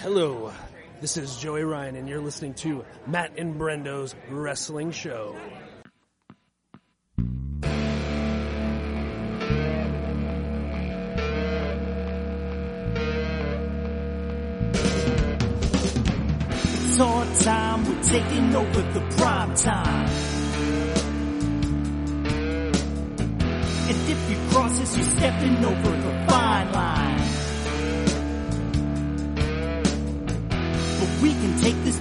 Hello, this is Joey Ryan, and you're listening to Matt and Brendo's Wrestling Show. It's our time, we're taking over the prime time. And if you cross us, you're stepping over the fine line.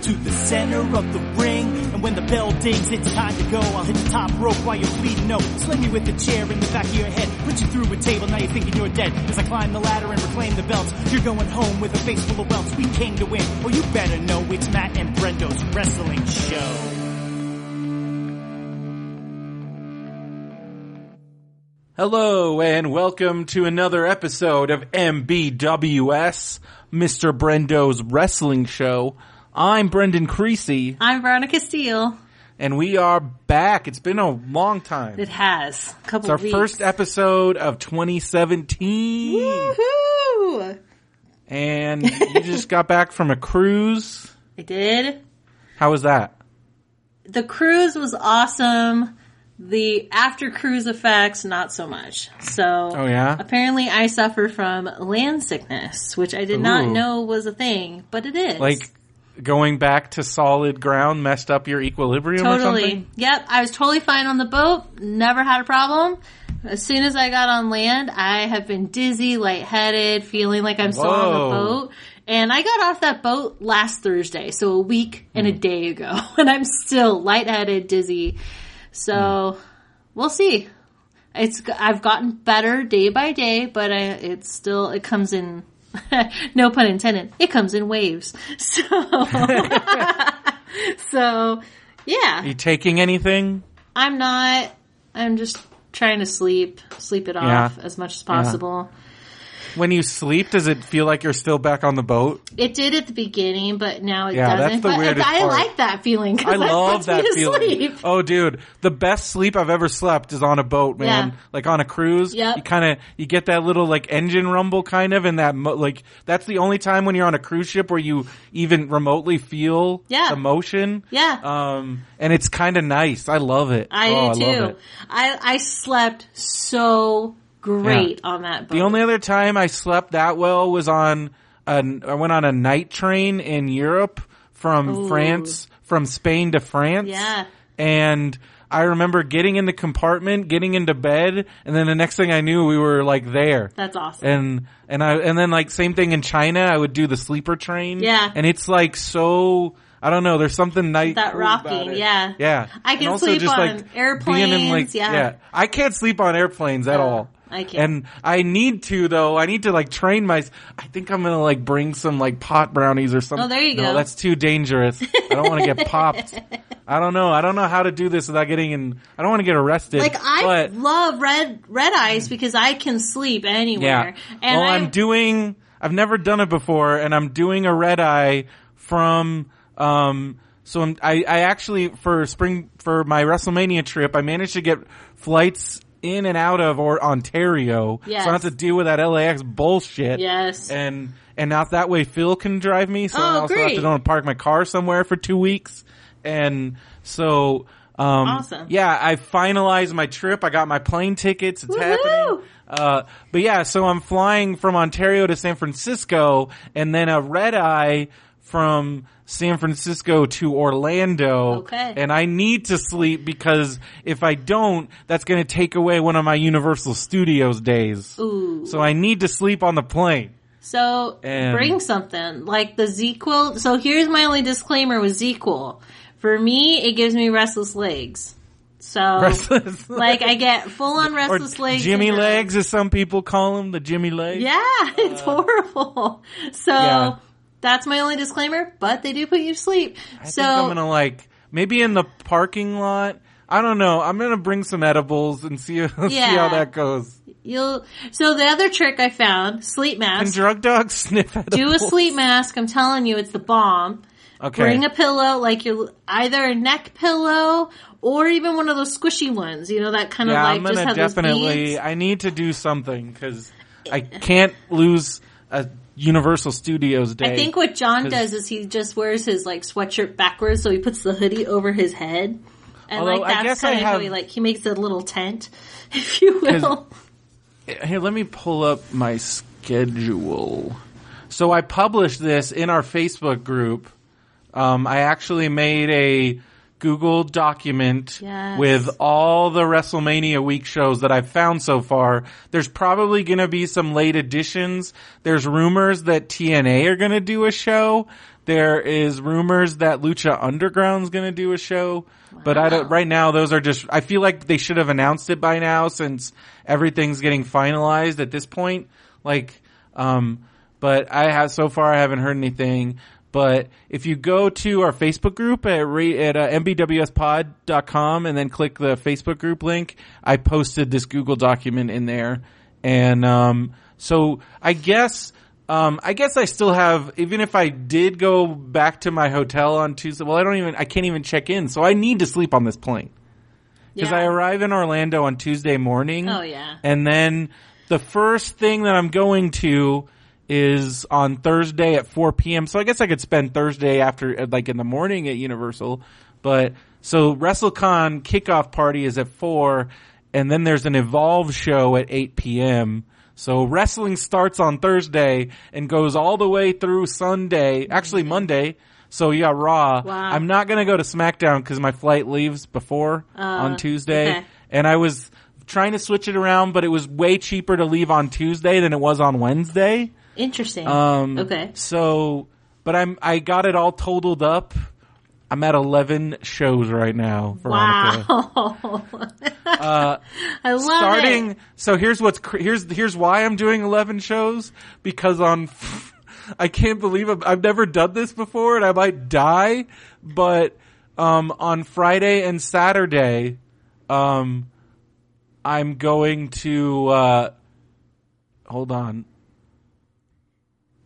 To the center of the ring. And when the bell dings, it's time to go. I'll hit the top rope while you're bleeding out. Slam you with a chair in the back of your head. Put you through a table, now you're thinking you're dead. As I climb the ladder and reclaim the belts. You're going home with a face full of welts. We came to win. Well, you better know it's Matt and Brendo's wrestling show. Hello and welcome to another episode of MBWS, Mr. Brendo's Wrestling Show. I'm Brendan Creasy I'm Veronica Steele. and we are back. It's been a long time. It has a couple It's our weeks. first episode of 2017 Woohoo! and you just got back from a cruise. I did. How was that? The cruise was awesome. The after cruise effects, not so much. So, Oh yeah? apparently, I suffer from land sickness, which I did not know was a thing, but it is. Like going back to solid ground messed up your equilibrium or totally. something? Yep, I was totally fine on the boat. Never had a problem. As soon as I got on land, I have been dizzy, lightheaded, feeling like I'm still on the boat. And I got off that boat last Thursday, so a week and a Hmm. day ago, and I'm still lightheaded, dizzy. So Hmm. we'll see. It's I've gotten better day by day, but I, it's still it comes in. no pun intended. It comes in waves. So, so yeah. you taking anything? I'm not. I'm just trying to sleep, sleep it off as much as possible. When you sleep, does it feel like you're still back on the boat? It did at the beginning, but now it Yeah, that's doesn't. the but weirdest I part. like that feeling. I love puts that me feeling. sleep. Oh, dude, the best sleep I've ever slept is on a boat, man. Yeah. Like on a cruise, Yep. you kind of you get that little like engine rumble, kind of, and that mo- like that's the only time when you're on a cruise ship where you even remotely feel Yeah. the motion. Yeah. Um, and it's kind of nice. I love it. I oh, do I too. I I slept so great on that boat. The only other time I slept that well was on an, I went on a night train in Europe from Ooh. France, from Spain to France. Yeah. And I remember getting in the compartment, getting into bed, and then the next thing I knew, we were like there. That's awesome. And, and I, and then like same thing in China, I would do the sleeper train. Yeah. And it's like so, I don't know, there's something nice. That rocking, yeah. Yeah. I can sleep on like, airplanes, in, like, yeah. I can't sleep on airplanes at No, all. I can't. And I need to though. I need to like train my. I think I'm gonna like bring some like pot brownies or something. Oh, there you no, go. that's too dangerous. I don't want to get popped. I don't know. I don't know how to do this without getting in. I don't want to get arrested. like I but, love red red eyes because I can sleep anywhere. yeah. And well, I, I'm doing. I've never done it before, and I'm doing a red eye from. um so I'm, I, I actually for spring for my WrestleMania trip, I managed to get flights in and out of or Ontario, Yes. so I have to deal with that LAX bullshit. Yes. and and now that way Phil can drive me, so Oh, I also have to don't park my car somewhere for two weeks, and so um, Awesome. yeah, I finalized my trip. I got my plane tickets. It's Woohoo! happening. Uh, but yeah, so I'm flying from Ontario to San Francisco, and then a red eye from San Francisco to Orlando. Okay. And I need to sleep because if I don't, that's going to take away one of my Universal Studios days. Ooh. So I need to sleep on the plane. So And- bring something like the ZzzQuil. So here's my only disclaimer with ZzzQuil. For me, it gives me restless legs. So Restless- like I get full on or restless legs. Jimmy legs, as some people call them, the Jimmy legs. Yeah, it's uh, horrible. So Yeah. That's my only disclaimer. But they do put you to sleep. I so think I'm gonna like maybe in the parking lot. I don't know. I'm gonna bring some edibles and see, see how that goes. you'll. So the other trick I found: sleep Can mask. drug dogs sniff edibles? do a sleep mask. I'm telling you, it's the bomb. Okay. Bring a pillow, like your either a neck pillow or even one of those squishy ones. You know that kind yeah, of like I'm just have definitely. I need to do something because I can't lose a Universal Studios Day. I think what John does is he just wears his like sweatshirt backwards, so he puts the hoodie over his head, and Although, like that's kind of how he like he makes a little tent, if you will. Here, let me pull up my schedule. So I published this in our Facebook group. Um, I actually made a Google document Yes. with all the WrestleMania week shows that I've found so far. There's probably going to be some late additions. There's rumors that TNA are going to do a show. There is rumors that Lucha Underground's going to do a show. But I don't, right now those are just, I feel like they should have announced it by now since everything's getting finalized at this point. Like, um, but I have, so far I haven't heard anything. But if you go to our Facebook group at, at uh, mbwspod.com and then click the Facebook group link, I posted this Google document in there. And, um, so I guess, um, I guess I still have, even if I did go back to my hotel on Tuesday, well, I don't even, I can't even check in. So I need to sleep on this plane. Because Yeah. I arrive in Orlando on Tuesday morning. Oh, yeah. And then the first thing that I'm going to is on Thursday at 4 p.m. So I guess I could spend Thursday after, uh, like in the morning at Universal. But so WrestleCon kickoff party is at 4 and then there's an Evolve show at 8 p.m. So wrestling starts on Thursday and goes all the way through Sunday, actually Monday. So yeah, Raw. Wow. I'm not gonna go to SmackDown because my flight leaves before on Tuesday, okay. and I was trying to switch it around, but it was way cheaper to leave on Tuesday than it was on Wednesday. Interesting. Um, okay. So, but I'm I got it all totaled up. I'm at 11 shows right now, Veronica. Wow. I love it. starting it. so here's what's cr- here's here's why I'm doing 11 shows because on I can't believe I've, I've never done this before and I might die but um on Friday and Saturday um I'm going to uh hold on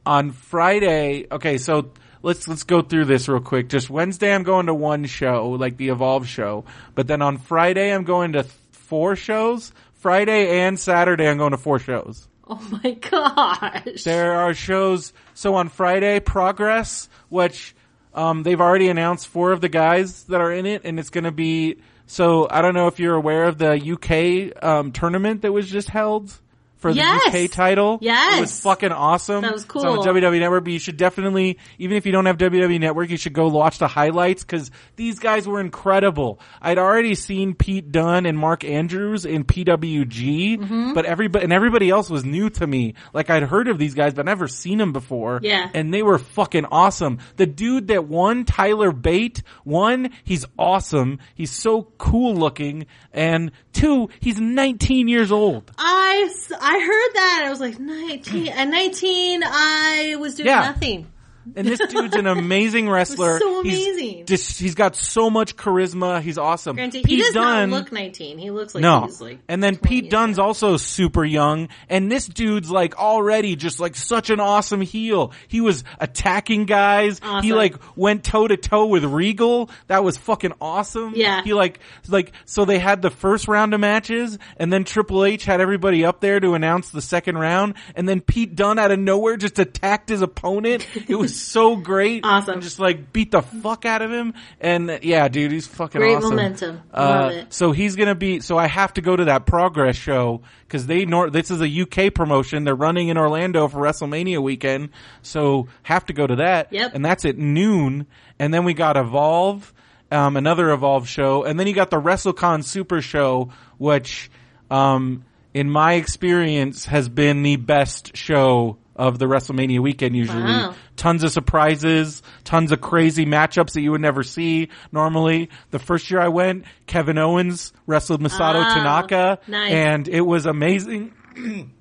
on Friday okay so let's let's go through this real quick just Wednesday I'm going to one show like the Evolve show but then on Friday I'm going to th- four shows Friday and Saturday I'm going to four shows Oh my gosh. there are shows. So on Friday, Progress, which um, they've already announced four of the guys that are in it, and it's going to be. So I don't know if you're aware of the UK um, tournament that was just held for the Yes. UK title. Yes. it was fucking awesome. That was It's on the. WWE Network, but you should definitely, even if you don't have WWE Network, you should go watch the highlights because these guys were incredible. I'd already seen Pete Dunne and Mark Andrews in PWG, Mm-hmm. but everybody and everybody else was new to me. Like I'd heard of these guys, but never seen them before. Yeah. and they were fucking awesome. The dude that won, Tyler Bate, one, he's awesome. He's so cool looking, and two, he's 19 years old. I, s- I heard that. I was like, 19. At 19, I was doing Yeah. nothing. And this dude's an amazing wrestler. so He's amazing. he's got so much charisma. He's awesome. Granted, he Pete does Dunne- not look 19. He looks like no. he's like. and then Pete Dunne's now. also super young, and this dude's like already just like such an awesome heel. He was attacking guys. He like went toe to toe with Regal. That was fucking awesome. Yeah. He like like so they had the first round of matches, and then Triple H had everybody up there to announce the second round, and then Pete Dunne out of nowhere just attacked his opponent. it was so great. Awesome. And just like beat the fuck out of him, and yeah, dude, he's fucking Great awesome. momentum. Uh, Love it. so he's gonna be. So I have to go to that Progress show because they nor this is a UK promotion. They're running in Orlando for WrestleMania weekend, so have to go to that. Yep. And that's at noon. And then we got Evolve, um, another Evolve show, and then you got the WrestleCon Super Show, which, um, in my experience, has been the best show of the WrestleMania weekend. Usually, Wow. tons of surprises, tons of crazy matchups that you would never see normally. The first year I went, Kevin Owens wrestled Masato Ah, Tanaka, nice. and it was amazing.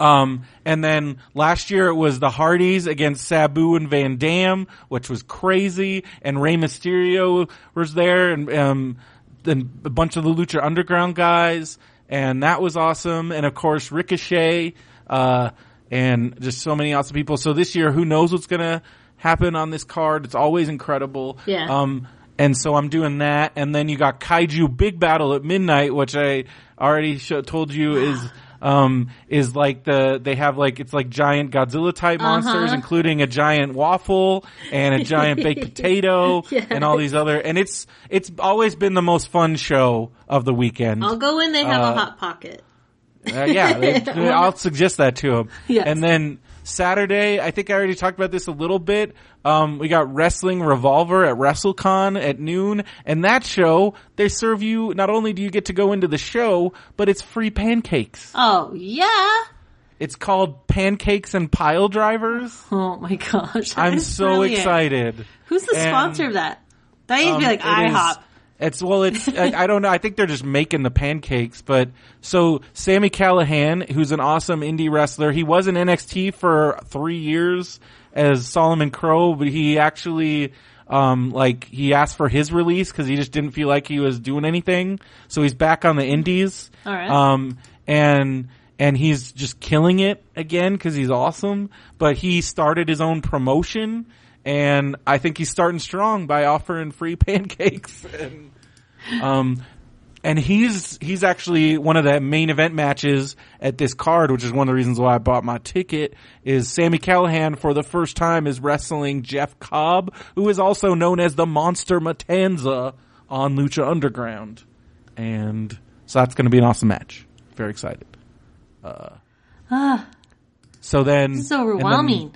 Um, and then last year it was the Hardys against Sabu and Van Dam, which was crazy. And Rey Mysterio was there and, um, and a bunch of the Lucha Underground guys. And that was awesome. And of course Ricochet, uh, and just so many awesome people. So this year, who knows what's gonna happen on this card? It's always incredible. Yeah. Um, and so I'm doing that. And then you got Kaiju Big Battle at midnight, which I already show, told you is, um, is like the they have like it's like giant Godzilla type monsters, Uh-huh. including a giant waffle and a giant baked potato and all these other. And it's it's always been the most fun show of the weekend. I'll go when they have Uh, a hot pocket. Uh, yeah, they, they- I'll suggest that to him. Yes. And then Saturday, I think I already talked about this a little bit. Um, we got Wrestling Revolver at WrestleCon at noon, and that show they serve you. Not only do you get to go into the show, but it's free pancakes. Oh yeah. It's called Pancakes and Pile Drivers. Oh my gosh. I'm so brilliant. excited. Who's the And, sponsor of that? That used to be Um, like it is- IHOP. It's well, it's I, I don't know. I think they're just making the pancakes. But so Sami Callihan, who's an awesome indie wrestler, he was in NXT for three years as Solomon Crowe, but he actually um like he asked for his release because he just didn't feel like he was doing anything. So he's back on the indies. All right. Um and and he's just killing it again because he's awesome. But he started his own promotion, and I think he's starting strong by offering free pancakes. And, um, and he's he's actually one of the main event matches at this card, which is one of the reasons why I bought my ticket. Is Sami Callihan for the first time is wrestling Jeff Cobb, who is also known as the Monster Matanza on Lucha Underground, and so that's going to be an awesome match. Very excited. Uh, so then, Ah. so and then- overwhelming.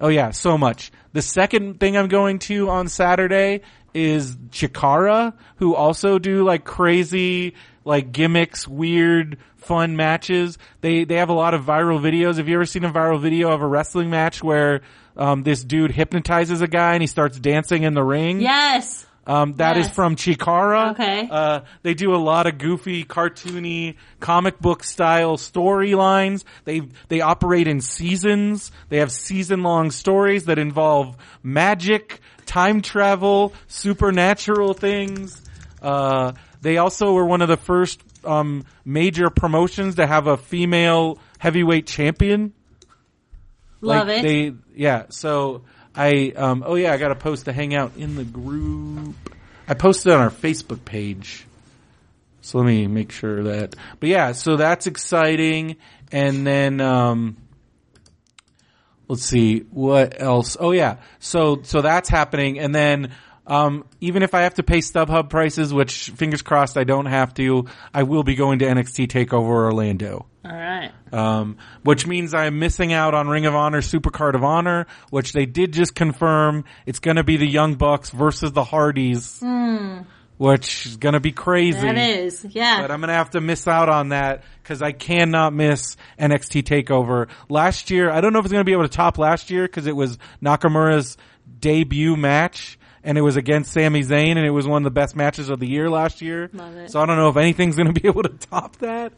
Oh yeah, so much. The second thing I'm going to on Saturday is Chikara, who also do like crazy, like gimmicks, weird, fun matches. They they have a lot of viral videos. Have you ever seen a viral video of a wrestling match where um, this dude hypnotizes a guy and he starts dancing in the ring? yes. Um, that is Yes. from Chikara. Okay. Uh, they do a lot of goofy, cartoony, comic book style storylines. They they operate in seasons. They have season long stories that involve magic, time travel, supernatural things. Uh, they also were one of the first um, major promotions to have a female heavyweight champion. Love Like, it. They yeah. So I um oh yeah I got a post to hang out in the group. I posted on our Facebook page. So let me make sure that. But yeah, so that's exciting. And then um let's see what else. Oh yeah. So so that's happening and then um even if I have to pay StubHub prices, which fingers crossed I don't have to, I will be going to NXT Takeover Orlando All right. um, which means I'm missing out on Ring of Honor Supercard of Honor, which they did just confirm it's going to be the Young Bucks versus the Hardys, which is going to be crazy. That is. Yeah. But I'm going to have to miss out on that because I cannot miss NXT Takeover. Last year, I don't know if it's going to be able to top last year because it was Nakamura's debut match. And it was against Sami Zayn, and it was one of the best matches of the year last year. Love it. So I don't know if anything's going to be able to top that,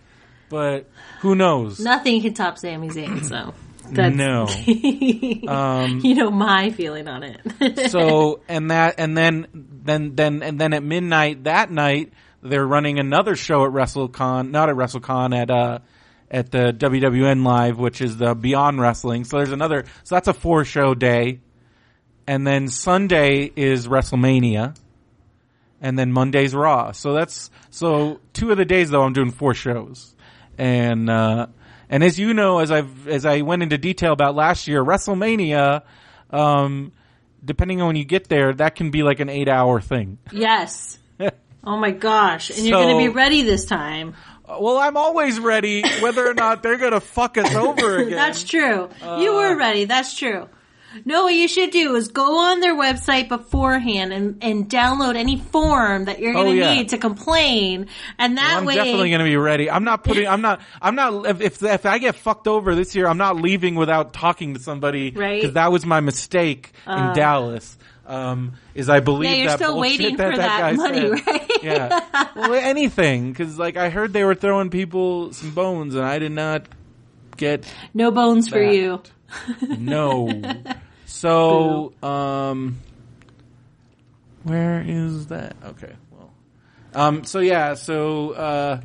but who knows? Nothing can top Sami Zayn, so. That's, No. Um, you know my feeling on it. so and that and then then then and then at midnight that night they're running another show at WrestleCon, not at WrestleCon at uh at the WWN Live, which is the Beyond Wrestling. So there's another. So that's a four show day, and then Sunday is WrestleMania, and then Monday's Raw. So that's so two of the days though I'm doing four shows, and uh and as you know, as I've as I went into detail about last year, WrestleMania. Um, depending on when you get there, that can be like an eight hour thing. yes. Oh my gosh. And you're going to be ready this time. well, I'm always ready, whether or not they're gonna fuck us over again. That's true. Uh, you were ready. That's true. No, what you should do is go on their website beforehand and, and download any form that you're going to Oh, yeah. need to complain. And that I'm way, definitely gonna be ready. I'm not putting. I'm not. I'm not. If if, if I get fucked over this year, I'm not leaving without talking to somebody. Right. Because that was my mistake in Dallas. Um, is I believe yeah, you're that still waiting that for that, that money, said. right? Yeah. Well, anything because like I heard they were throwing people some bones, and I did not get no bones for you. No. So, um, where is that? Okay, well, um, so yeah, so, uh,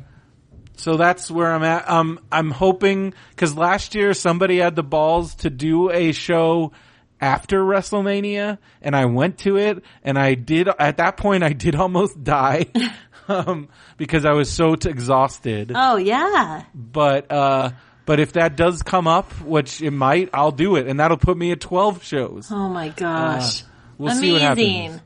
so that's where I'm at. Um, I'm hoping, cause last year somebody had the balls to do a show after WrestleMania, and I went to it, and I did at that point I did almost die. Um, because I was so t- exhausted, Oh yeah. but uh, but if that does come up, which it might, I'll do it, and that'll put me at twelve shows. Oh my gosh. Uh, We'll Amazing. see what happens.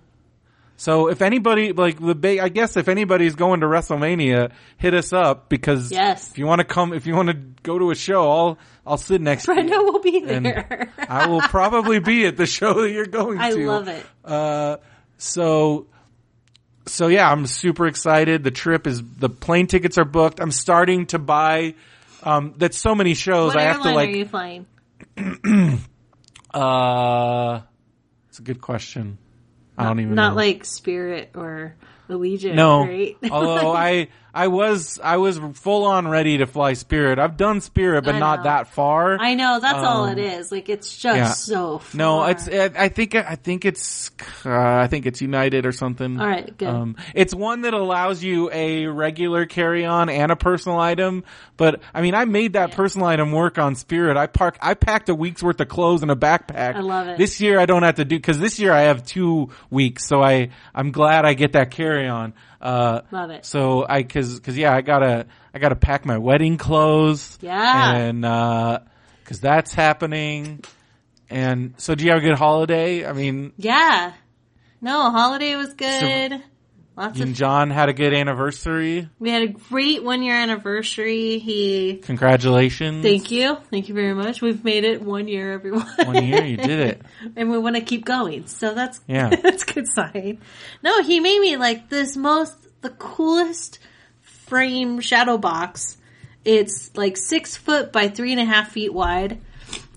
So if anybody like the ba- I guess if anybody's going to WrestleMania, hit us up because Yes. if you want to come, if you want to go to a show, I'll I'll sit next to Brenda you. will be there. I will probably be at the show that you're going I to. I love it. Uh, so so yeah, I'm super excited. The trip is the plane tickets are booked. I'm starting to buy. Um, that's so many shows. What I have to like. are you flying? Uh, it's a good question. I don't even know. Not know. like Spirit or Allegiant. No, right? although I I was I was full on ready to fly Spirit. I've done Spirit, but not that far. I know that's all Um, it is. Like it's just yeah. so. Far. no, it's I I think I think it's uh, I think it's United or something. All right, good. Um, it's one that allows you a regular carry on and a personal item. But I mean, I made that personal item work on Spirit. I park I packed a week's worth of clothes in a backpack. I love it. This year I don't have to do because this year I have two weeks, so I I'm glad I get that carry on. Uh, Love it. So I cause cause yeah I gotta I gotta pack my wedding clothes. Yeah. And uh, cause that's happening. And so do you have a good holiday? I mean, yeah. No, holiday was good. Lots you and. John had a good anniversary. We had a great one year anniversary. He. Congratulations. Thank you. Thank you very much. We've made it one year, everyone. One year, you did it. and we want to keep going. So that's Yeah. that's a good sign. No, he made me like this most the coolest frame shadow box. It's like six foot by three and a half feet wide,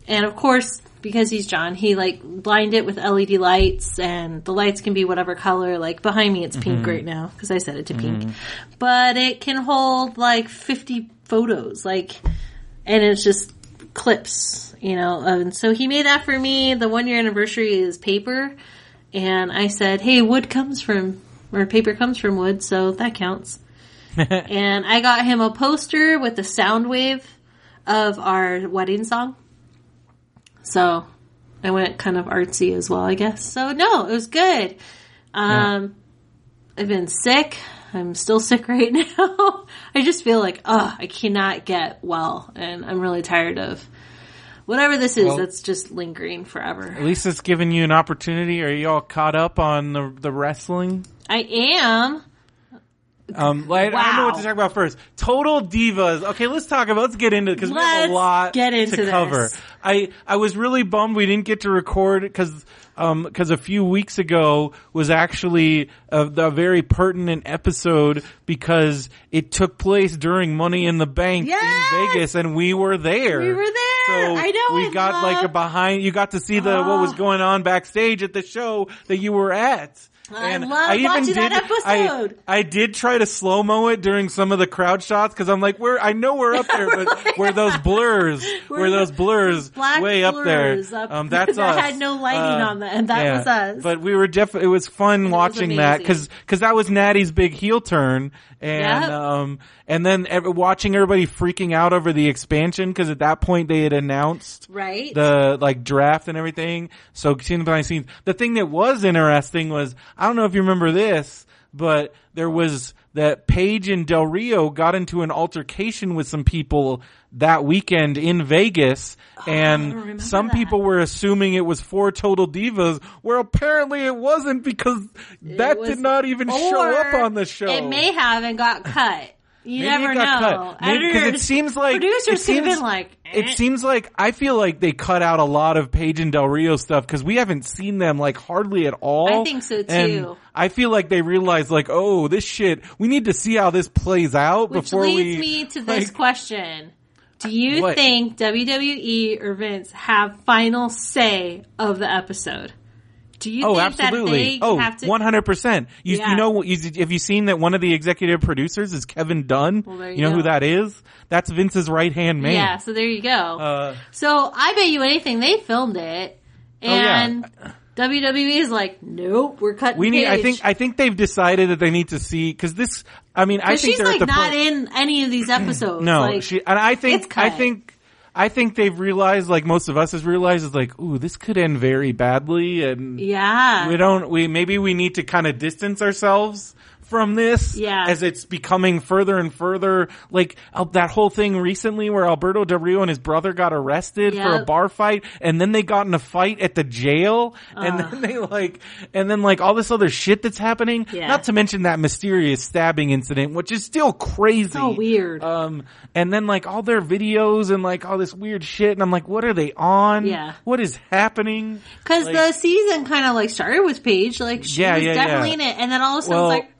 and of course, because he's John, he like lined it with LED lights, and the lights can be whatever color. Like behind me, it's pink mm-hmm. right now because I set it to pink, mm-hmm. but it can hold like fifty photos, like, and it's just clips, you know. And so he made that for me. The one year anniversary is paper, and I said, "Hey, wood comes from or paper comes from wood, so that counts." and I got him a poster with the sound wave of our wedding song. So I went kind of artsy as well, I guess. So no, it was good. Um, I've been sick. I'm still sick right now. I just feel like, oh, I cannot get well, and I'm really tired of whatever this is Well- that's just lingering forever. At least it's given you an opportunity. Are you all caught up on the the wrestling? I am. Um, like, I don't know what to talk about first. Total divas. Okay, let's talk about. Let's get into because we have a lot get into to cover. this. I I was really bummed we didn't get to record because um because a few weeks ago was actually a, a very pertinent episode because it took place during Money in the Bank Yes! in Vegas and we were there. We were there. So I know, we I got like a behind. You got to see the what was Oh. going on backstage at the show that you were at. I love watching that episode. I, I did try to slow mo it during some of the crowd shots because I'm like, we're I know we're up there, but where those blurs, where We're those blurs, black way up there. up- um, that's that us. had no lighting on that, and That was us. But we were definitely. It was fun watching that because amazing. that was Natty's big heel turn, and Yep. um, and then watching everybody freaking out over the expansion because at that point they had announced Right. the like draft and everything. So seeing the behind the scenes. The thing that was interesting was I don't know if you remember this, but there was that Paige and Del Rio got into an altercation with some people that weekend in Vegas, oh, and some that. people were assuming it was for Total Divas, where apparently it wasn't because that was- did not even show up on the show. It may have and got cut. You Maybe never it got know. cut. Because it seems like producers it have seems- been like, eh. It seems like I feel like they cut out a lot of Paige and Del Rio stuff because we haven't seen them like hardly at all. I think so, And too. I feel like they realized like, oh, this shit. We need to see how this plays out before Which before leads we. me to this like, question. Do you What? think WWE or Vince have final say of the episode? Do you Oh, think absolutely. that they Oh, have to? one hundred percent. You Yeah. you know you, have you seen that one of the executive producers is Kevin Dunn? Well, there you you know go. who that is? That's Vince's right hand man. Yeah, so there you go. Uh, so I bet you anything they filmed it, Oh, yeah. and WWE is like, nope, we're cutting. we need. I think. I think they've decided that they need to see because this. I mean, I think she's like at the not point. in any of these episodes. No, like, she and I think. I think I think they've realized, like most of us has realized, is like, ooh, this could end very badly, and Yeah. we don't. We maybe we need to kind of distance ourselves from this Yeah. as it's becoming further and further like uh, that whole thing recently where Alberto Del Rio and his brother got arrested for a bar fight and then they got in a fight at the jail and then they like and then like all this other shit that's happening Yeah. not to mention that mysterious stabbing incident which is still crazy So weird. um and then like all their videos and like all this weird shit and I'm like what are they on Yeah. what is happening Because Like- the season kind of like started with Paige, like she Yeah, was yeah, definitely in it, and then all of a sudden Well, it's like, "Er,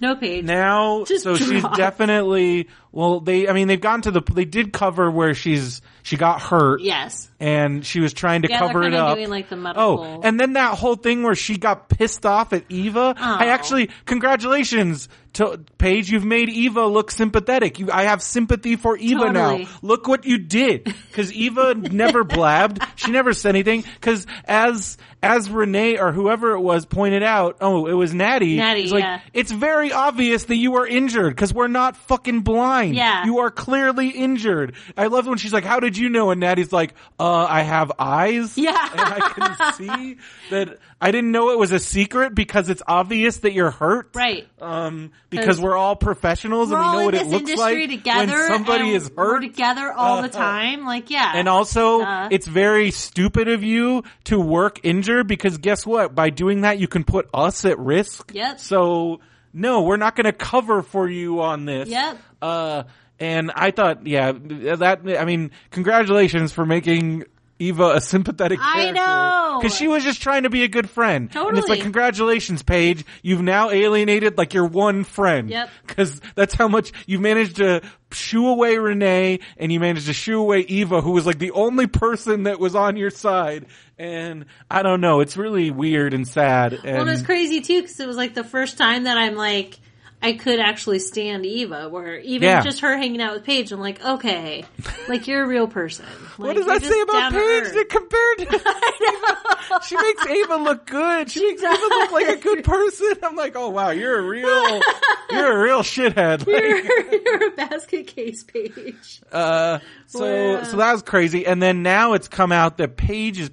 no Paige. now Just so she's definitely well they i mean they've gotten to the they did cover where she's she got hurt. Yes. and she was trying to Yeah, cover it up. doing, like, the medical- oh and then that whole thing where she got pissed off at eva. I actually congratulations to paige you've made eva look sympathetic you, i have sympathy for eva now look what you did because eva never blabbed she never said anything because as as renee or whoever it was pointed out oh it was natty Natty, it's like yeah. it's very obvious that you are injured because we're not fucking blind. Yeah. You are clearly injured. I love when she's like, how did you know? And Natty's like, uh, I have eyes. Yeah. And I can see that I didn't know it was a secret because it's obvious that you're hurt. Right. Um, because 'Cause we're all professionals We're and we know what it looks like together. when somebody is We're hurt. together all Uh, the time. Like, yeah. And also, Uh. it's very stupid of you to work injured because guess what? By doing that, you can put us at risk. Yep. So, no, we're not going to cover for you on this. Yep. Uh, and I thought, yeah, that, I mean, congratulations for making Eva a sympathetic I know. Cause she was just trying to be a good friend. And it's like, congratulations, Paige. You've now alienated like your one friend. Yep. Cause that's how much you managed to shoo away Renee and you managed to shoo away Eva, who was like the only person that was on your side. And I don't know. It's really weird and sad. And well, it was crazy too because it was like the first time that I'm like, I could actually stand Eva. Where even Yeah. just her hanging out with Paige, I'm like, okay, like you're a real person. what does that say about Paige that compared to Eva? She makes Ava look good. She makes Ava look like a good person. I'm like, oh wow, you're a real, you're a real shithead. Like, you're, you're a basket case Paige. Uh, so Wow. so that was crazy. And then now it's come out that Paige is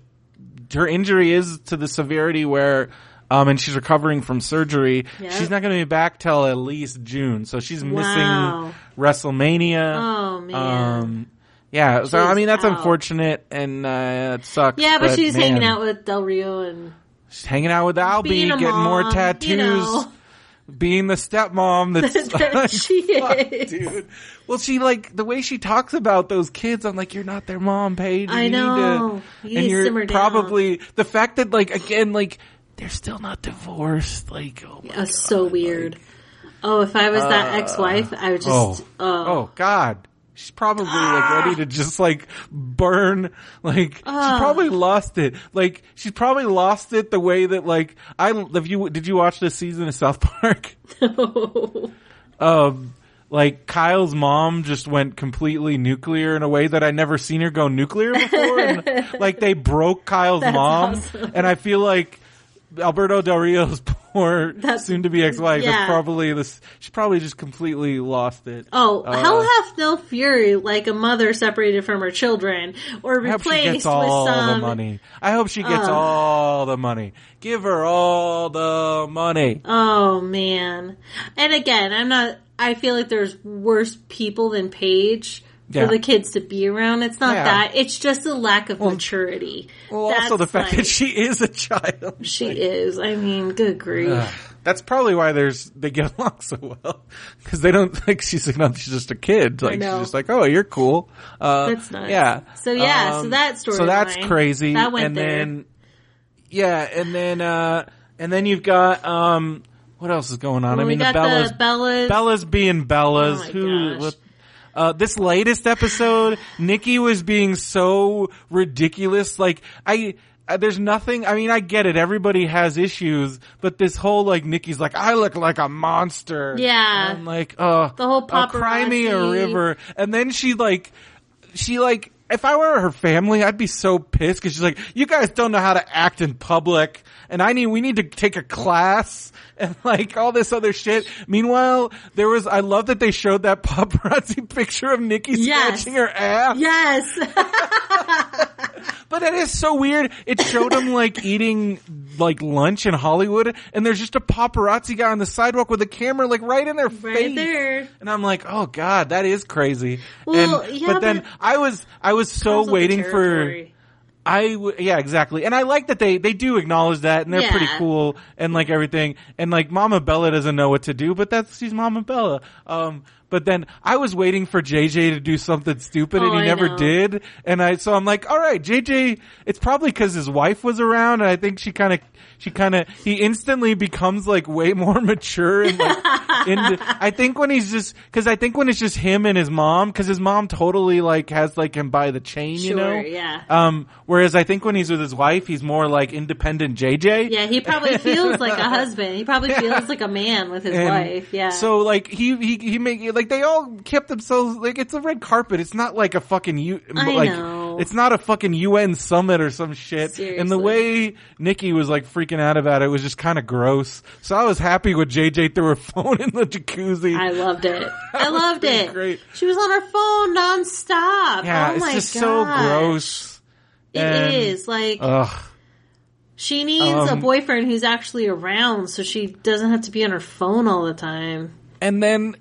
her injury is to the severity where. Um, and she's recovering from surgery. Yep. She's not going to be back till at least June, so she's Wow. missing WrestleMania. Oh man. Um, yeah, so I mean that's out. unfortunate and uh, it sucks. yeah, but, she's man, hanging out with Del Rio and She's hanging out with Albie, getting more tattoos, You know, being the stepmom. That's that she fuck, is. dude. Well, she like the way she talks about those kids. I'm like, you're not their mom, Paige. You I need know. to, You and need you're simmer down. probably the fact that like again, like they're still not divorced. Like, oh my That's so weird. Oh, if I was that ex-wife, I would just. oh, Oh, oh God. She's probably like ready to just like burn. Like she probably lost it. Like she's probably lost it the way that like I. If you did you watch this season of South Park? No. um, like Kyle's mom just went completely nuclear in a way that I never seen her go nuclear before. and, like they broke Kyle's mom, awesome. and I feel like Alberto Del Rio's poor That's- soon to be ex-wife is yeah. probably this. She probably just completely lost it. Oh, Uh, hell hath no fury like a mother separated from her children or I hope she replaced gets all with some. the money. I hope she gets Uh. all the money. Give her all the money. Oh man! And again, I'm not. I feel like there's worse people than Paige Yeah. for the kids to be around. It's not Yeah. that. It's just a lack of maturity. Well, also the fact like- that she is a child. she is. I mean, good grief. That's probably why there's they get along so well because they don't think she's like no, she's just a kid. Like she's just like, oh, you're cool. Uh, That's nuts. Yeah. So, yeah, so Um, that So that's storyline, crazy. that went and there. then yeah, and then uh and then you've got um what else is going on? Well, I mean, the Bellas, the Bellas. Bellas being Bellas. Oh who? What, uh, this latest episode, Nikki was being so ridiculous. Like, I, uh, there's nothing, I mean, I get it. Everybody has issues, but this whole, like, Nikki's like, I look like a monster. Yeah. And I'm like, oh. The whole oh, cry me a river. And then she, like, she, like, if I were her family, I'd be so pissed because she's like, "You guys don't know how to act in public, and I need we need to take a class and like all this other shit." Meanwhile, there was I love that they showed that paparazzi picture of Nikki Yes. scratching her ass. Yes. But it is so weird. It showed him like eating like lunch in Hollywood, and there's just a paparazzi guy on the sidewalk with a camera like right in their face. right there. And I'm like, oh god, that is crazy. Well, and, yeah, but then I was, I was so waiting for. I, w- yeah, exactly. And I like that they, they do acknowledge that and they're Yeah. pretty cool and like everything. And like Mama Bella doesn't know what to do, but that's, she's Mama Bella. Um, but then I was waiting for JJ to do something stupid and Oh, he I never know. did. And I, so I'm like, all right, JJ, it's probably cause his wife was around and I think she kind of, she kind of, he instantly becomes like way more mature and like, into, I think when he's just, cause I think when it's just him and his mom, cause his mom totally like has like him by the chain, you know? yeah. Um, whereas I think when he's with his wife, he's more like independent JJ. Yeah, he probably feels like a husband. He probably feels like a man with his And wife. Yeah. So like he he he make like they all kept themselves like it's a red carpet. It's not like a fucking U I like know. it's not a fucking UN summit or some shit. And the way Nikki was like freaking out about it was just kind of gross. So I was happy with JJ threw her phone in the jacuzzi. I loved it. I loved it. great. She was on her phone nonstop. yeah, oh it's just so gross. It And- is like Ugh. she needs a um, boyfriend who's actually around, so she doesn't have to be on her phone all the time. And then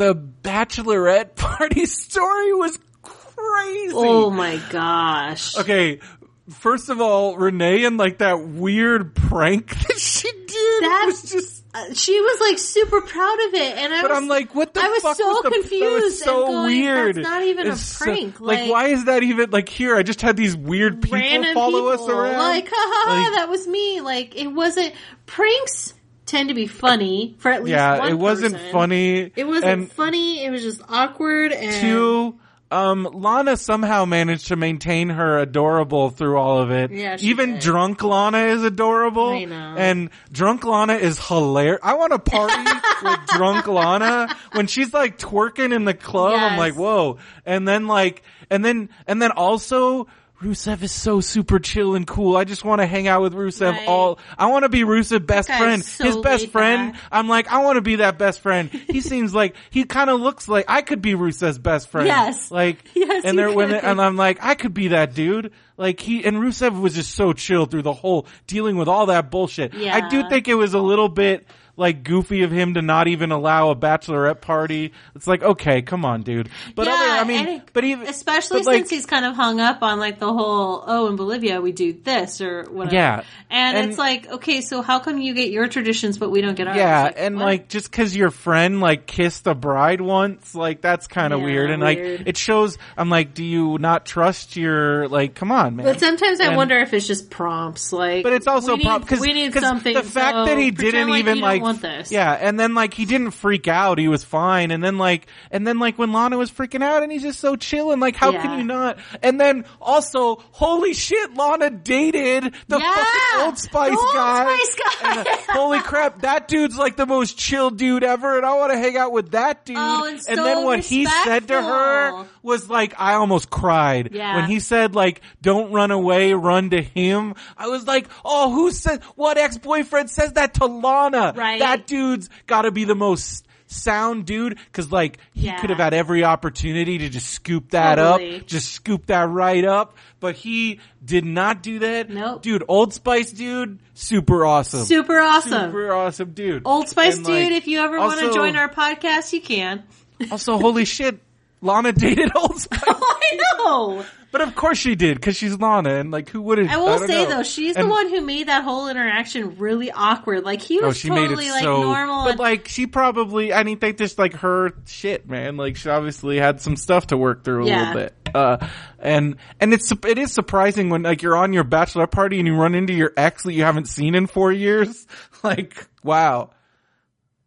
the bachelorette party story was crazy. Oh my gosh! Okay, first of all, Renee and like that weird prank that she did That- was just. Uh, she was like super proud of it, and I But was I'm like, what the I was so was the, confused was so and going, weird. "That's not even a It's so- prank." like, Like- why is that even like here? I just had these weird people follow people. us around. Like, haha, Like- that was me. Like, it wasn't pranks tend to be funny for at least yeah, it wasn't person. funny. It wasn't And funny. It was just awkward and two, um, Lana somehow managed to maintain her adorable through all of it. Yeah, Even did. drunk Lana is adorable. I know. And drunk Lana is hilarious. I want to party with drunk Lana when she's like twerking in the club. I'm like, whoa. And then like, and then, and then also, Rusev is so super chill and cool. I just want to hang out with Rusev Right. all. I want to be Rusev's best friend. so His best friend. back. I'm like, I want to be that best friend. He seems like he kind of looks like I could be Rusev's best friend. Yes. Like, Yes, and they're when and I'm like, I could be that dude. Like he and Rusev was just so chill through the whole dealing with all that bullshit. Yeah. I do think it was a little bit like goofy of him to not even allow a bachelorette party. It's like, okay, come on, dude. But yeah, other, I mean, and but even especially but, like, since he's kind of hung up on like the whole oh in Bolivia we do this or whatever. Yeah. and, And- it's like okay, so how come you get your traditions but we don't get ours? Yeah, Like, and what? like just because your friend like kissed a bride once, like that's kind of Yeah, weird. And weird. like it shows, I'm like, do you not trust your like? Come on, man. But sometimes I wonder if it's just prompts, like. But it's also we need, prob- cause, we need something. The fact so that he didn't like even like, want this. yeah, and then like he didn't freak out, he was fine, and then like, and then like when Lana was freaking out, and he's just so chill, and like, how Yeah. can you not? And then also, holy shit, Lana dated the Yeah, fucking Old Spice Old guy. Spice guy. And, uh, holy crap, that dude's like the most chill dude ever, and I want to hang out with that dude. Oh, and so then what he said to her was like, I almost cried Yeah. when he said like, "Don't run away, run to him." I was like, "Oh, who said what ex-boyfriend says that to Lana? Right. That dude's got to be the most sound dude because like he Yeah. could have had every opportunity to just scoop that Totally. up, just scoop that right up, but he did not do that. Nope. dude, Old Spice dude, super awesome, Super awesome. super awesome dude. Old Spice And, dude, like, if you ever want to join our podcast, you can. also, holy shit, Lana dated Old Spice. I know. But of course she did, because she's Lana, and like who wouldn't? I will don't say know. though, she's And- the one who made that whole interaction really awkward. Like he Oh, was she totally made it like so. normal. But and- like, she probably. I mean, think just like her shit, man. Like, she obviously had some stuff to work through a Yeah. little bit. Uh, and and it's it is surprising when like you're on your bachelor party and you run into your ex that you haven't seen in four years. Like, wow,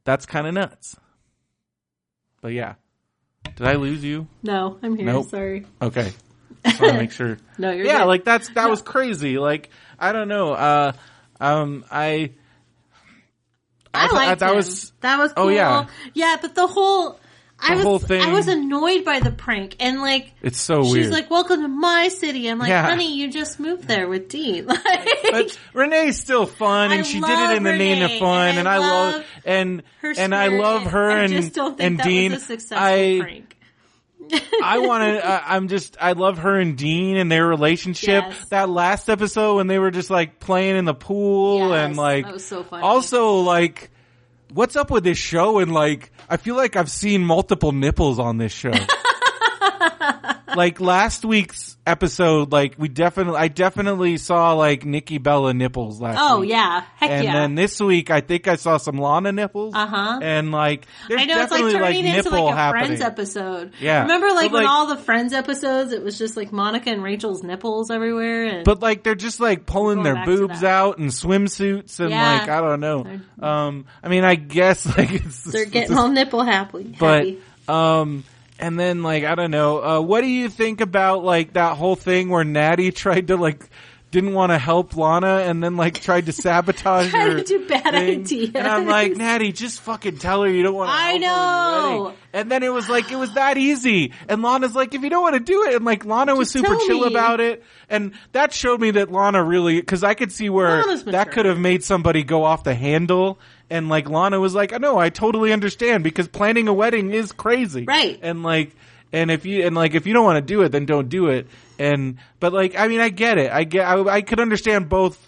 that's kind of nuts. But yeah, did I lose you? no, I'm here. Nope. Sorry. Okay. Just want to make sure. No, you're yeah, good. like that's that was crazy. Like I don't know. Uh, um, I. I, thought- liked that him. was that was Oh, yeah. yeah, but the whole I was whole thing. I was annoyed by the prank and like It's so she's weird. like, "Welcome to my city." I'm like, Yeah. "Honey, you just moved there with Dean." Like, but Renee's still fun, and I she did it in the name of fun, and and, I love and her and I love her and just don't think and that Dean. was a successful I prank. I want to. I'm just. I love her and Dean and their relationship. Yes. That last episode when they were just like playing in the pool Yes, and like. that was so funny. Also, like, what's up with this show? And like, I feel like I've seen multiple nipples on this show. like last week's episode, like we definitely, I definitely saw like Nikki Bella nipples last. Oh week. yeah, heck yeah. And yeah. then this week, I think I saw some Lana nipples. Uh-huh. And like, there's I know it's like definitely like, turning into like a happening. Friends episode. Yeah. remember like But, when like- all the Friends episodes, it was just like Monica and Rachel's nipples everywhere. And But like they're just like pulling their boobs out in swimsuits and Yeah. like I don't know. Um, I mean, I guess like it's they're getting all nipple happy. but happy. um, and then like I don't know. Uh, what do you think about like that whole thing where Natty tried to like didn't want to help Lana and then like tried to sabotage Tried her to do bad thing. ideas. And I'm like, Natty, just fucking tell her you don't want to. I help her with your know. And then it was like it was that easy. And Lana's like, if you don't want to do it, and like Lana was Just super chill me. about it, and that showed me that Lana really because I could see where that could have made somebody go off the handle. And like Lana was like, no, I totally understand because planning a wedding is crazy, Right. And like, and if you and like if you don't want to do it, then don't do it. And but like, I mean, I get it. I get. I, I could understand both.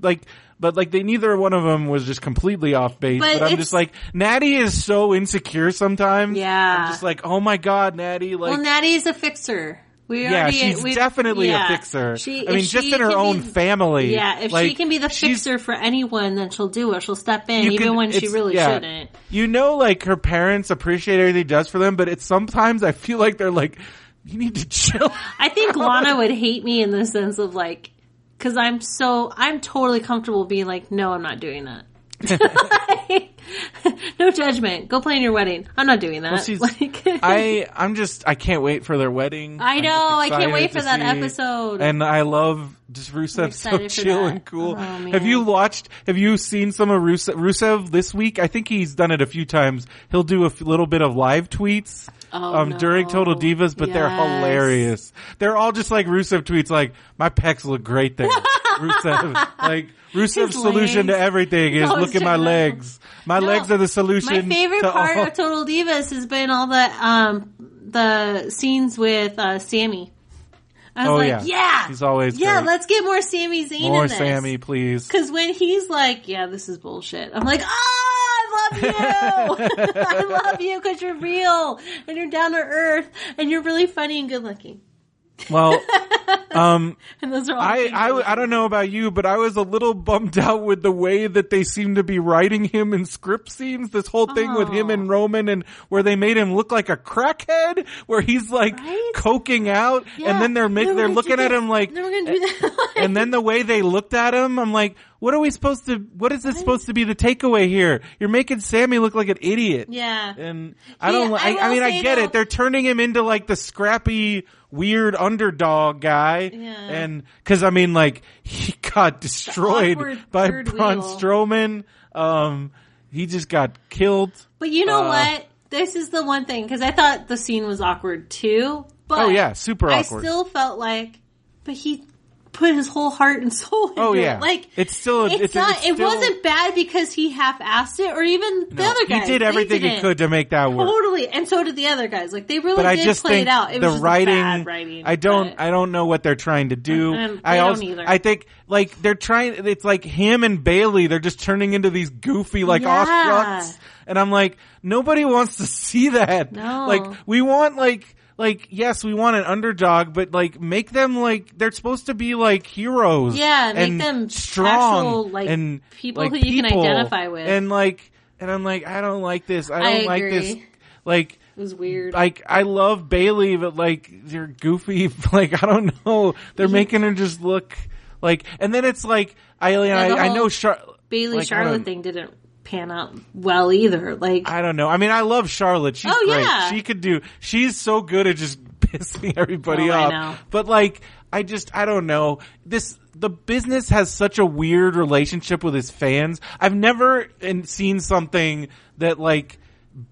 Like, but like they neither one of them was just completely off base. But But, I'm just like, Natty is so insecure sometimes. Yeah. I'm just like, oh my god, Natty. Like, well, Natty's a fixer. We yeah, already, she's we- definitely yeah. a fixer. She, I mean, just in her own be- family. Yeah, if like, she can be the fixer for anyone, then she'll do it. She'll step in, even can- when she really yeah. shouldn't. You know, like her parents appreciate everything he does for them, but it's sometimes I feel like they're like, you need to chill. I think Lana would hate me in the sense of like, because I'm so I'm totally comfortable being like, no, I'm not doing that. no judgment. Go plan your wedding. I'm not doing that. she's- like, I I'm just I can't wait for their wedding. I know, I can't wait for that see. episode. And I love just Rusev so chill that. and cool. Oh, have you watched? Have you seen some of Rusev, Rusev this week? I think he's done it a few times. He'll do a f- little bit of live tweets. Oh, um, during Total. Divas, but they're hilarious. They're all just like Rusev tweets, like my pecs look great there. Rusev, like Rusev's solution to everything is Oh, look at my legs. My No. legs are the solution. My favorite part all- of Total Divas has been all the um the scenes with uh Sami. I was Oh, like, yeah. yeah, He's always yeah. great. Let's get more Sami Zayn more in this. Sami, please. Because when he's like, yeah, this is bullshit. I'm like, oh, I love you. I love you because you're real and you're down to earth and you're really funny and good looking. Well, um, And those are all I, I. I don't know about you, but I was a little bummed out with the way that they seem to be writing him in script scenes. This whole thing with him Oh. and Roman and where they made him look like a crackhead, where he's like Right? coking out Yeah. and then they're making, they're looking at him like, Then we're gonna do that. and then the way they looked at him, I'm like, what are we supposed to, what is this supposed to be the takeaway here? You're making Sami look like an idiot. yeah. And I don't. li- I I, I mean, I get it. They're turning him into like the scrappy, weird underdog guy. Yeah. And because I mean, like he got destroyed awkward by Braun wheel. Strowman. Um, he just got killed. But you know Uh, what? This is the one thing because I thought the scene was awkward too. But Oh yeah, super I still felt like, but he put his whole heart and soul into oh yeah, it. Like it's still. it's, It's, not. it's it wasn't bad because he half-assed it, or even the no, other guys. He did everything he could to make that work. Totally, and so did the other guys. Like they really but I did just play it out. It the writing, bad writing. I don't, but- I don't know what they're trying to do. Um, I they don't either. I think like they're trying. It's like him and Bayley. They're just turning into these goofy like Yeah. Ostrots, and I'm like, nobody wants to see that. No. Like we want like. Like yes, we want an underdog, but like make them like they're supposed to be like heroes. Yeah, make them strong actual, like, and people like, who you can identify with. And like, and I'm like, I don't like this. I I don't like this. Like, It was weird. like I love Bayley, but like they're goofy. Like I don't know, they're making her just look like. And then it's like I I, I know Char- Bayley like, Charlotte thing didn't pan out well either. Like I don't know. I mean, I love Charlotte. She's Oh, great. yeah. She could do. She's so good at just pissing everybody Oh, off. But like, I just, I don't know. This the business has such a weird relationship with his fans. I've never in, seen something that like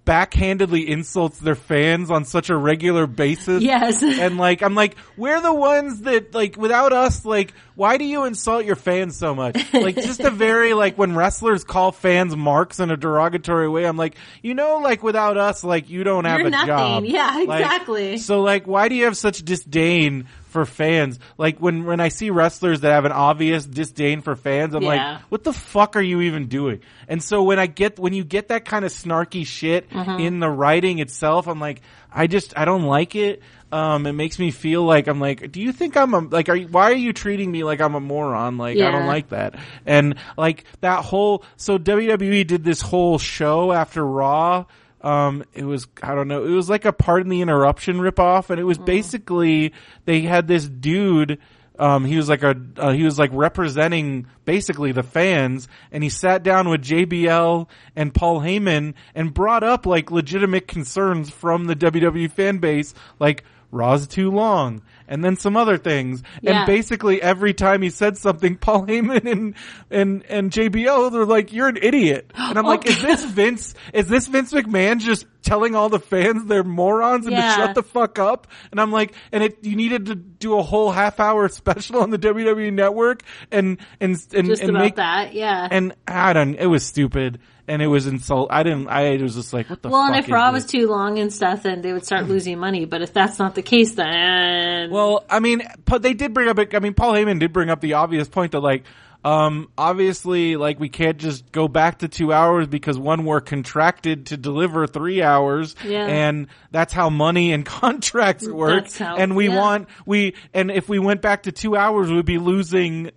backhandedly insults their fans on such a regular basis. Yes. And like, I'm like, we're the ones that like, without us, like, why do you insult your fans so much? Like, just a very like when wrestlers call fans marks in a derogatory way. I'm like, you know, like without us, like you don't have You're a nothing. job. Yeah, Like, exactly. so like, why do you have such disdain for fans? Like when when I see wrestlers that have an obvious disdain for fans, I'm Yeah. like, what the fuck are you even doing? And so when I get when you get that kind of snarky shit Mm-hmm. in the writing itself, I'm like, I just I don't like it. Um, it makes me feel like I'm like, do you think I'm a like? Are you, why are you treating me like I'm a moron? Like I don't like that. And like that whole so WWE did this whole show after Raw. Um, it was I don't know. It was like a Pardon the Interruption ripoff, and it was basically they had this dude. Um, he was like a uh, he was like representing basically the fans, and he sat down with JBL and Paul Heyman and brought up like legitimate concerns from the WWE fan base, like Raw's too long, and then some other things. Yeah. And basically every time he said something, Paul Heyman and and and JBL they're like, "You're an idiot," and I'm like, oh, "Is this Vince? Is this Vince McMahon just telling all the fans they're morons and Yeah. to shut the fuck up?" And I'm like, "And it you needed to do a whole half hour special on the WWE Network and and and, Just and about make that, yeah. and I don't. It was stupid and it was insult. I didn't. I was just like, what the. well, fuck and if Raw was too long and stuff, then they would start losing money. But if that's not the case, then Well, I mean, but they did bring up. I mean, Paul Heyman did bring up the obvious point that, like, um, obviously, like, we can't just go back to two hours because one, we're contracted to deliver three hours, Yeah. and that's how money and contracts work. That's how- and we yeah. want we, and if we went back to two hours, we'd be losing.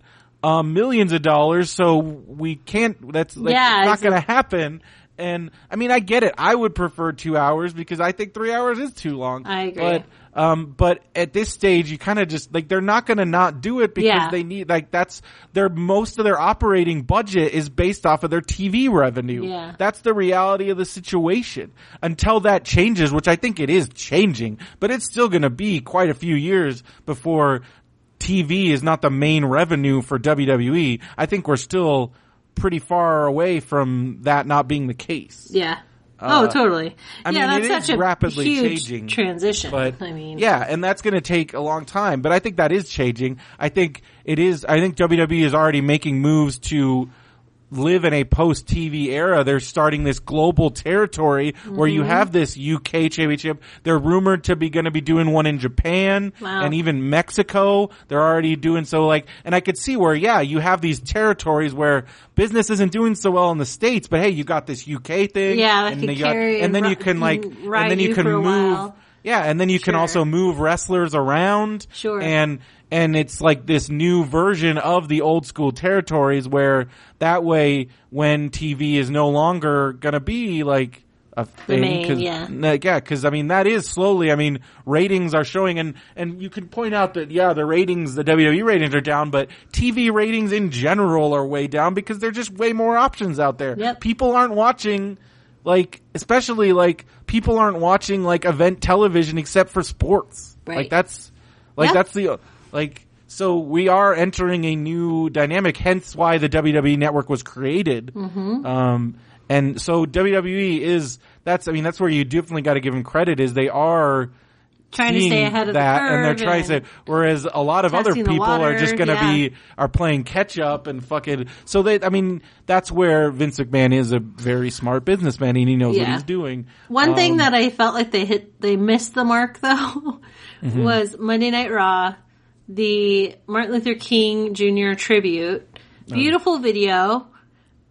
Um, millions of dollars, so we can't. That's like, Yeah, not going to happen. And I mean, I get it. I would prefer two hours because I think three hours is too long. I agree. But um, but at this stage, you kind of just like they're not going to not do it because Yeah. they need like that's their most of their operating budget is based off of their TV revenue. Yeah. That's the reality of the situation. Until that changes, which I think it is changing, but it's still going to be quite a few years before TV is not the main revenue for WWE. I think we're still pretty far away from that not being the case. yeah. Uh, oh, totally. I yeah, mean, that's is such a rapidly huge changing, transition. But I mean, yeah, and that's going to take a long time. But I think that is changing. I think it is. I think WWE is already making moves to live in a post TV era. They're starting this global territory where Mm-hmm. you have this UK championship. They're rumored to be going to be doing one in Japan Wow. and even Mexico. They're already doing so like, and I could see where, yeah, you have these territories where business isn't doing so well in the States, but hey, you got this UK thing. Yeah, and could then you got- and then you can like, and then you you can move. Yeah, and then you can also move wrestlers around. Sure. And and it's like this new version of the old school territories where that way when TV is no longer gonna be like a thing, main, 'cause- yeah. yeah, because I mean that is slowly. I mean ratings are showing, and and you can point out that yeah, the ratings, the WWE ratings are down, but TV ratings in general are way down because there's just way more options out there. Yep. People aren't watching like especially like people aren't watching like event television except for sports. Right. Like that's like Yeah. that's the like so we are entering a new dynamic hence why the WWE network was created. Mm-hmm. Um and so WWE is that's I mean that's where you definitely got to give them credit is they are trying to stay ahead of that the curve. and they're trying to whereas a lot of other people are just going to yeah. be are playing catch up and fucking so they I mean that's where Vince McMahon is a very smart businessman and he knows what he's doing. One Um, thing that I felt like they hit, they missed the mark though, Mm-hmm. was Monday Night Raw, the Martin Luther King Jr. tribute. Oh. Beautiful video.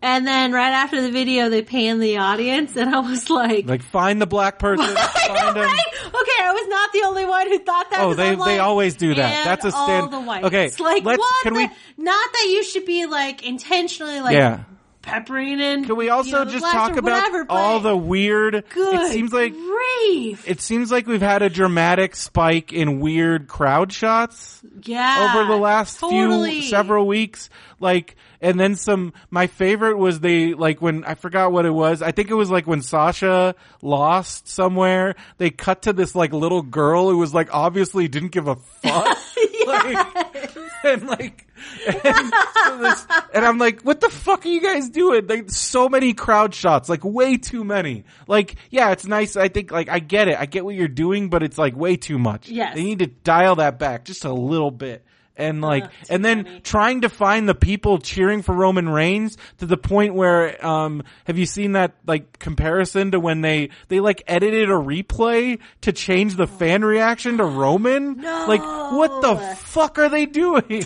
And then right after the video, they pan the audience, and I was like, like find the black person, find know, right? Okay, I was not the only one who thought that. Oh, they- I'm they always do that. That's a all the. Okay, it's like what? can the- we- Not that you should be like intentionally like Yeah. Peppering in. Can we also you know, just talk about whatever, all the weird? Good It seems like grief. it seems like we've had a dramatic spike in weird crowd shots. Yeah. over the last totally. few several weeks like and then some my favorite was they like when i forgot what it was i think it was like when sasha lost somewhere they cut to this like little girl who was like obviously didn't give a fuck like, and like and, so this- and I'm like, what the fuck are you guys doing? Like so many crowd shots, like way too many. Like, yeah, it's nice. I think, like, I get it. I get what you're doing, but it's like way too much. Yes. They need to dial that back just a little bit. And like, Ugh, and then funny. trying to find the people cheering for Roman Reigns to the point where, um, have you seen that like comparison to when they, they like edited a replay to change the fan reaction to Roman? No. Like, what the fuck are they doing?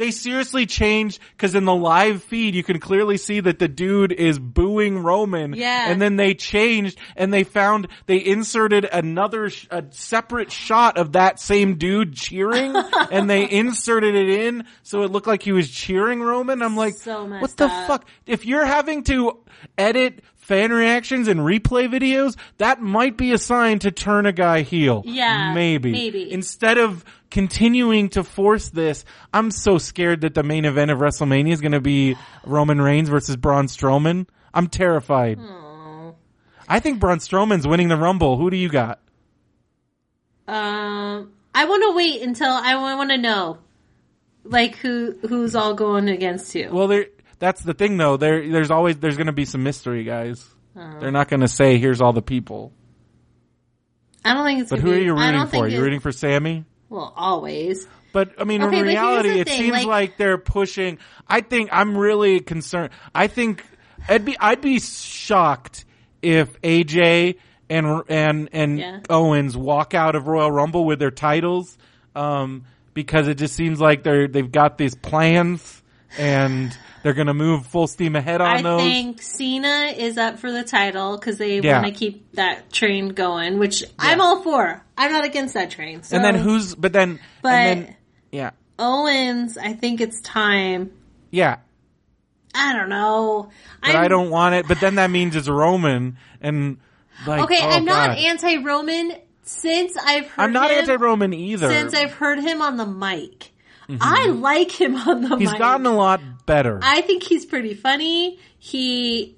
They seriously changed because in the live feed you can clearly see that the dude is booing Roman. Yeah. And then they changed and they found they inserted another sh- a separate shot of that same dude cheering and they inserted it in so it looked like he was cheering Roman. I'm like, So what the up. fuck? If you're having to edit fan reactions and replay videos, that might be a sign to turn a guy heel. Yeah, Maybe. maybe. Instead of continuing to force this, I'm so scared that the main event of WrestleMania is going to be Roman Reigns versus Braun Strowman. I'm terrified. I think Braun Strowman's winning the Rumble. Who do you got? Um, I want to wait until I want to know, like who who's all going against you. Well, there. That's the thing, though. There, there's always there's going to be some mystery, guys. They're not going to say here's all the people. I don't think it's. But who are you rooting for? You rooting for Sami? Well, always. But I mean, Okay, in reality, it thing, seems like- like, they're pushing. I think I'm really concerned. I think I'd be I'd be shocked if AJ and and and Yeah. Owens walk out of Royal Rumble with their titles, um, because it just seems like they're they've got these plans and they're gonna move full steam ahead on I those. I think Cena is up for the title because they Yeah. want to keep that train going, which I'm all for. I'm not against that train. So, and then who's? But then, But and then, yeah, Owens, I think it's time. yeah. I don't know. But I don't want it. But then that means it's Roman and like. Okay, oh, I'm not anti-Roman since I've heard. I'm not him, anti-Roman either. since I've heard him on the mic. I like him on the Mm-hmm. He's mic. gotten a lot better. I think he's pretty funny. He,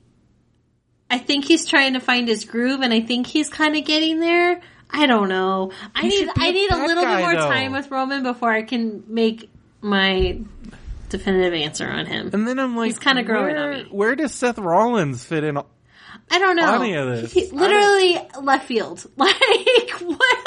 I think he's trying to find his groove, and I think he's kind of getting there. I don't know. I He need I need a little guy, bit more though. time with Roman before I can make my definitive answer on him. and then I'm like, He's kinda growing where, on me. Where does Seth Rollins fit in? I don't know. Any of this. He- literally left field. Like what?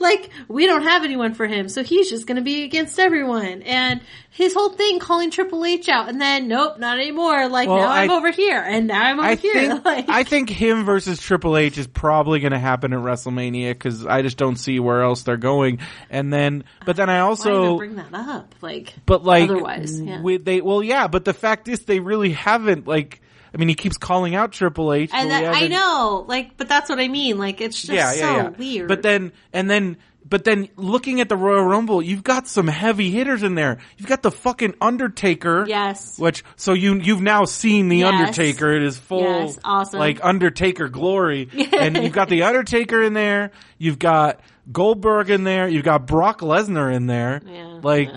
Like we don't have anyone for him, so he's just going to be against everyone. And his whole thing calling Triple H out, and then nope, not anymore. Like Well, now I'm over here, and now I'm over I here. think like, I think him versus Triple H is probably going to happen at WrestleMania because I just don't see where else they're going. And then, but then I also, bring that up? Like, but like, otherwise, yeah. with they, well, yeah, but the fact is they really haven't like. I mean, he keeps calling out Triple H. and that, I know, like, but that's what I mean. Like, it's just yeah, yeah, so yeah. weird. But then, and then, but then looking at the Royal Rumble, you've got some heavy hitters in there. You've got the fucking Undertaker. yes, Which, so you, you've now seen the Yes. Undertaker. It is full, Yes, awesome. like Undertaker glory. and you've got the Undertaker in there. You've got Goldberg in there. You've got Brock Lesnar in there. Yeah, like,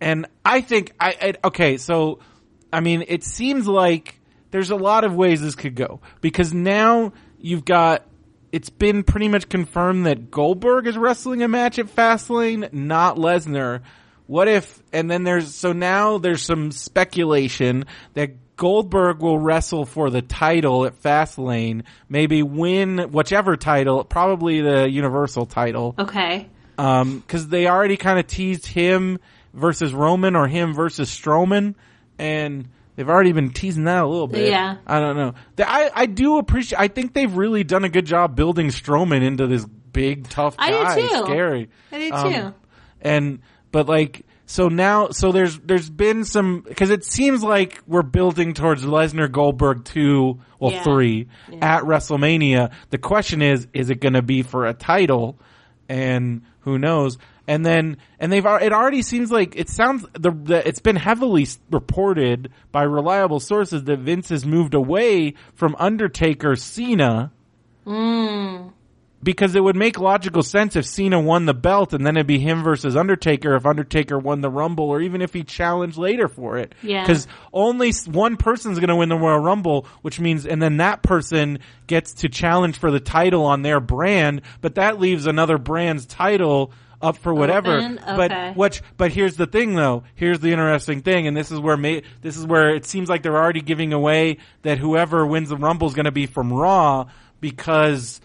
and I think I, I okay, so I mean, it seems like there's a lot of ways this could go because now you've got it's been pretty much confirmed that Goldberg is wrestling a match at Fastlane, not Lesnar. What if and then there's so now there's some speculation that Goldberg will wrestle for the title at Fastlane, maybe win whichever title, probably the Universal title okay, um, cause they already kind of teased him versus Roman or him versus Strowman, and they've already been teasing that a little bit. Yeah. I don't know. I, I do appreciate, I think they've really done a good job building Strowman into this big, tough guy. I do guy. too. Scary. I do Um, too. And, but like, so now, so there's, there's been some, cause it seems like we're building towards Lesnar Goldberg 2, well Yeah. 3 Yeah. at WrestleMania. The question is, is it gonna be for a title? And who knows? And then, and they've, it already seems like, it sounds, the, the it's been heavily reported by reliable sources that Vince has moved away from Undertaker Cena hmm. because it would make logical sense if Cena won the belt and then it'd be him versus Undertaker if Undertaker won the Rumble or even if he challenged later for it. Yeah. Because only one person's going to win the Royal Rumble, which means, and then that person gets to challenge for the title on their brand, but that leaves another brand's title up for whatever. Oh, Open? Okay. But what? But here's the thing, though. Here's the interesting thing, and this is where ma- this is where it seems like they're already giving away that whoever wins the Rumble is going to be from Raw because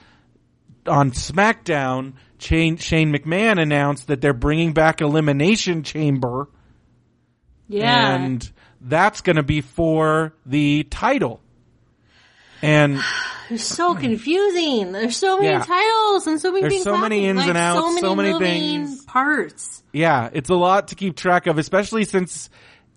on SmackDown, Shane, Shane McMahon announced that they're bringing back Elimination Chamber, Yeah. and that's going to be for the title. And It's so confusing. There's so many Yeah. titles and so many There's things so many ins like, and outs, so many, so many things. parts. Yeah, it's a lot to keep track of, especially since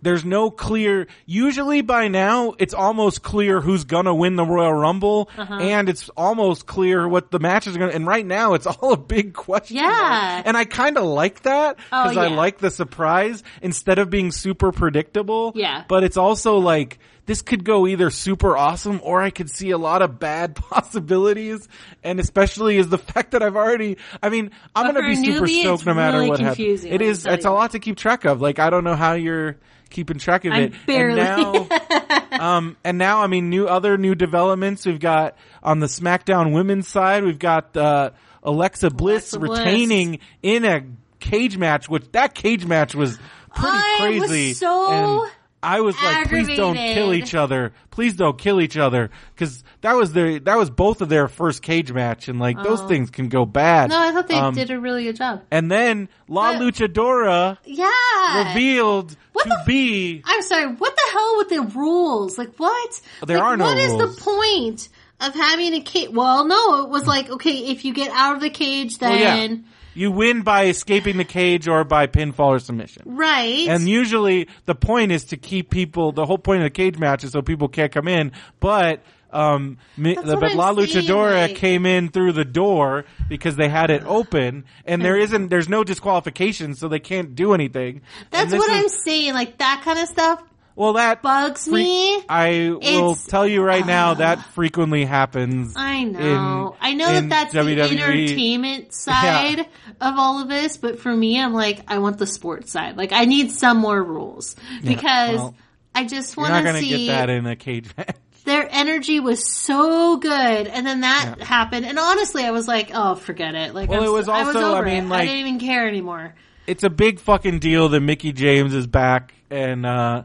there's no clear, usually by now, it's almost clear who's gonna win the Royal Rumble, Uh-huh. and it's almost clear what the matches are gonna, and right now it's all a big question. Yeah. mark. And I kinda like that, Oh, cause I like the surprise, instead of being super predictable. Yeah. But it's also like, this could go either super awesome or I could see a lot of bad possibilities. And especially is the fact that I've already, I mean, I'm going to be super newbie, stoked no matter really what happens. It is, it's a lot to keep track of. Like, I don't know how you're keeping track of I'm it. barely. And now, um, and now, I mean, new, other new developments. We've got on the SmackDown women's side, we've got, uh, Alexa Bliss Alexa Bliss. retaining in a cage match, which that cage match was pretty I was crazy. so and I was like, please don't kill each other. Please don't kill each other. Cause that was their, that was both of their first cage match and like those things can go bad. Oh. No, I thought they Um, did a really good job. And then La But- Luchadora Yeah. revealed What to the- be, I'm sorry, what the hell with the rules? Like what? There like, are no What is rules. the point of having a cage? Well, no, it was like, okay, if you get out of the cage, well, yeah, then, you win by escaping the cage or by pinfall or submission. right. And usually the point is to keep people, the whole point of the cage match is so people can't come in, but, um, mi- the, but I'm La saying, Luchadora like- came in through the door because they had it open and there isn't, there's no disqualification so they can't do anything. That's what is- I'm saying. Like that kind of stuff Well, that bugs me. I will It's- tell you right now that frequently happens. I know. in- I know that that's the entertainment side of all of this, but for me, I'm like, I want the sports side. Like, I need some more rules because well, I just want to see get that in a cage match. their energy was so good, and then that happened. And honestly, I was like, oh, forget it. Like, Well, I'm it was s- I was also- I over mean, it. like- I didn't even care anymore. it's a big fucking deal that Mickie James is back and uh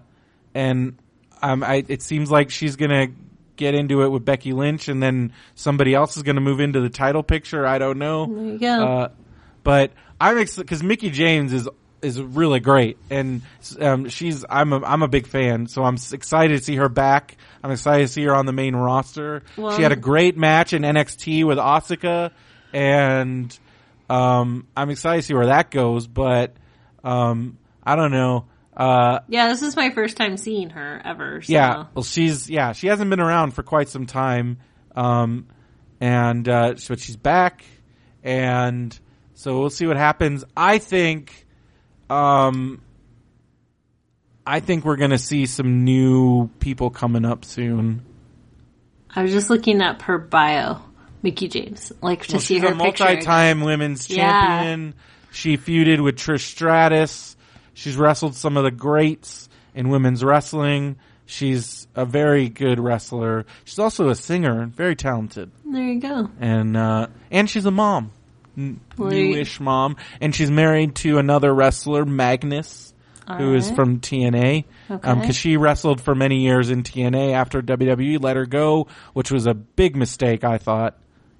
and um I it seems like she's gonna get into it with Becky Lynch and then somebody else is gonna move into the title picture. I don't know. There you go. Uh but I'm excited because Mickie James is is really great and um she's I'm a I'm a big fan so I'm excited to see her back. I'm excited to see her on the main roster. Well- she had a great match in NXT with Asuka and um, I'm excited to see where that goes, but um, I don't know. Uh, yeah, this is my first time seeing her ever. So. yeah, well, she's yeah, she hasn't been around for quite some time, um, and uh, but she's back, and so we'll see what happens. I think, um, I think we're gonna see some new people coming up soon. I was just looking up her bio, Mickie James, like to Well, see she's her a multi-time women's Yeah. champion. She feuded with Trish Stratus. She's wrestled some of the greats in women's wrestling. She's a very good wrestler. She's also a singer, very talented, There you go. and uh, and she's a mom, N- there newish mom, and she's married to another wrestler, Magnus, who is Alright. from TNA. Okay. Because she wrestled for many years in TNA after WWE let her go, which was a big mistake. I thought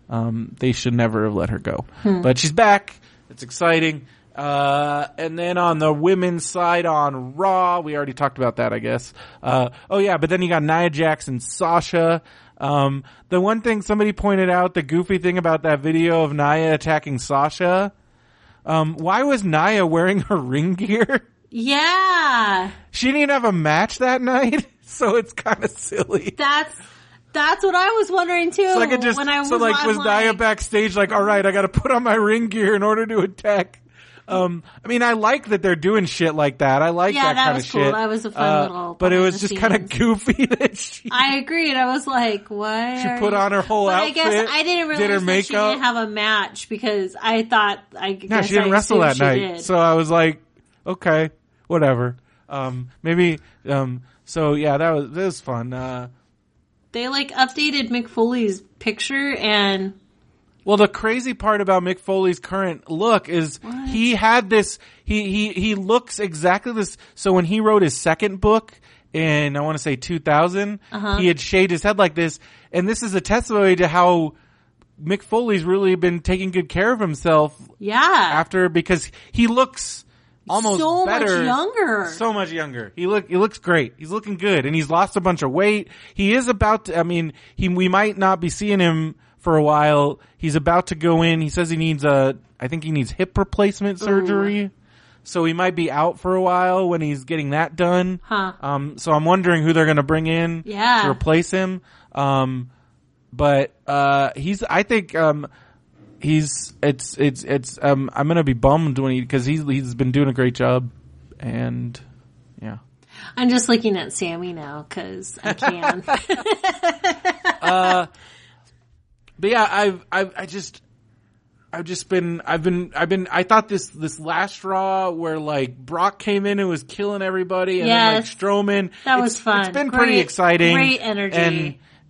um, they should never have let her go, Hmm. but she's back. It's exciting. Uh, and then on the women's side on Raw, we already talked about that, I guess. Uh, oh yeah, but then you got Nia Jax and Sasha. Um, the one thing somebody pointed out, the goofy thing about that video of Nia attacking Sasha, um, why was Nia wearing her ring gear? Yeah, She didn't even have a match that night, so it's kind of silly. that's that's what I was wondering too. Like it just when I was, so like I'm was Nia like, backstage like, all right, I got to put on my ring gear in order to attack. Um, I mean, I like that they're doing shit like that. I like Yeah, that, that kind was of cool. shit. That was a fun Uh, little But it was just kind of goofy that she I agreed. I was like, "What?" she put on her whole But I guess I didn't realize did her that she makeup. didn't have a match because I thought I no, she didn't I wrestle that night. did. So I was like, okay, whatever. Um, maybe. Um, so yeah, that was that was fun. Uh, they like updated Mick Foley's picture and Well, the crazy part about Mick Foley's current look is he had this. He he he looks exactly this. So when he wrote his second book in I want to say 2000, Uh-huh. he had shaved his head like this, and this is a testimony to how Mick Foley's really been taking good care of himself Yeah. after because he looks almost so better, much younger. so much younger. He look he looks great. He's looking good, and he's lost a bunch of weight. He is about. To, I mean, he we might not be seeing him for a while. He's about to go in. He says he needs a. I think he needs hip replacement surgery. So he might be out for a while when he's getting that done. Huh. Um, so I'm wondering who they're going to bring in Yeah. to replace him. Um, but uh, he's. I think um, he's. It's. It's. It's. Um, I'm going to be bummed when he because he's he's been doing a great job, and yeah. I'm just looking at Sami now because I can. But yeah, I've, I've, I just, I've just been, I've been, I've been, I thought this, this last Raw where like Brock came in and was killing everybody and then like Strowman. That was fun. It's been pretty exciting. great energy. And,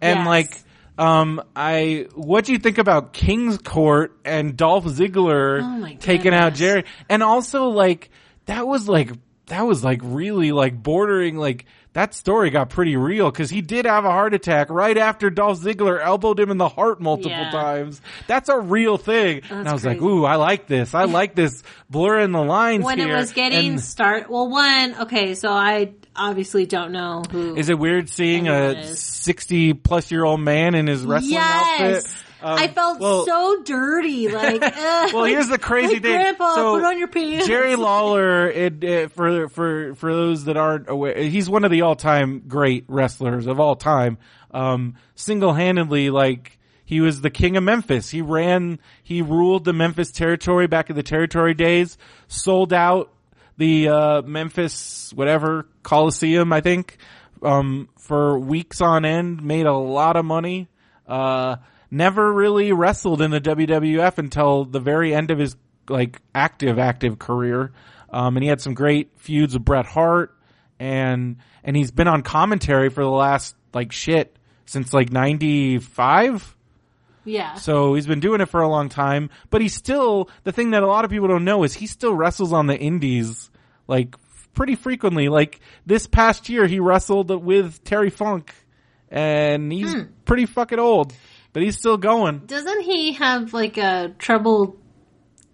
and Yes. like, um, I, what do you think about King's Court and Dolph Ziggler Oh taking out. Jerry? And also like, that was like, that was like really like bordering like, that story got pretty real because he did have a heart attack right after Dolph Ziggler elbowed him in the heart multiple Yeah. times. That's a real thing. and I That's was like, ooh, I like this. I like this blurring the lines when here. it was getting And start, well, one, okay, so I obviously don't know who. is it weird seeing a is. 60 plus year old man in his wrestling yes. outfit? Um, I felt well- so dirty. Like, ugh, Well, here's the crazy like, thing. Grandpa, so put on your pants. Jerry Lawler, it, it, for for for those that aren't aware, he's one of the all time great wrestlers of all time. Um, single handedly, like he was the king of Memphis. He ran, he ruled the Memphis territory back in the territory days. Sold out the uh, Memphis whatever Coliseum, I think, um, for weeks on end. Made a lot of money. Uh, never really wrestled in the WWF until the very end of his like active active career. Um, and he had some great feuds with Bret Hart, and and he's been on commentary for the last like shit since like '95. yeah. So he's been doing it for a long time, but he's still, the thing that a lot of people don't know is he still wrestles on the indies, like, pretty frequently. Like, this past year he wrestled with Terry Funk, and he's Hmm. pretty fucking old, but he's still going. Doesn't he have like a troubled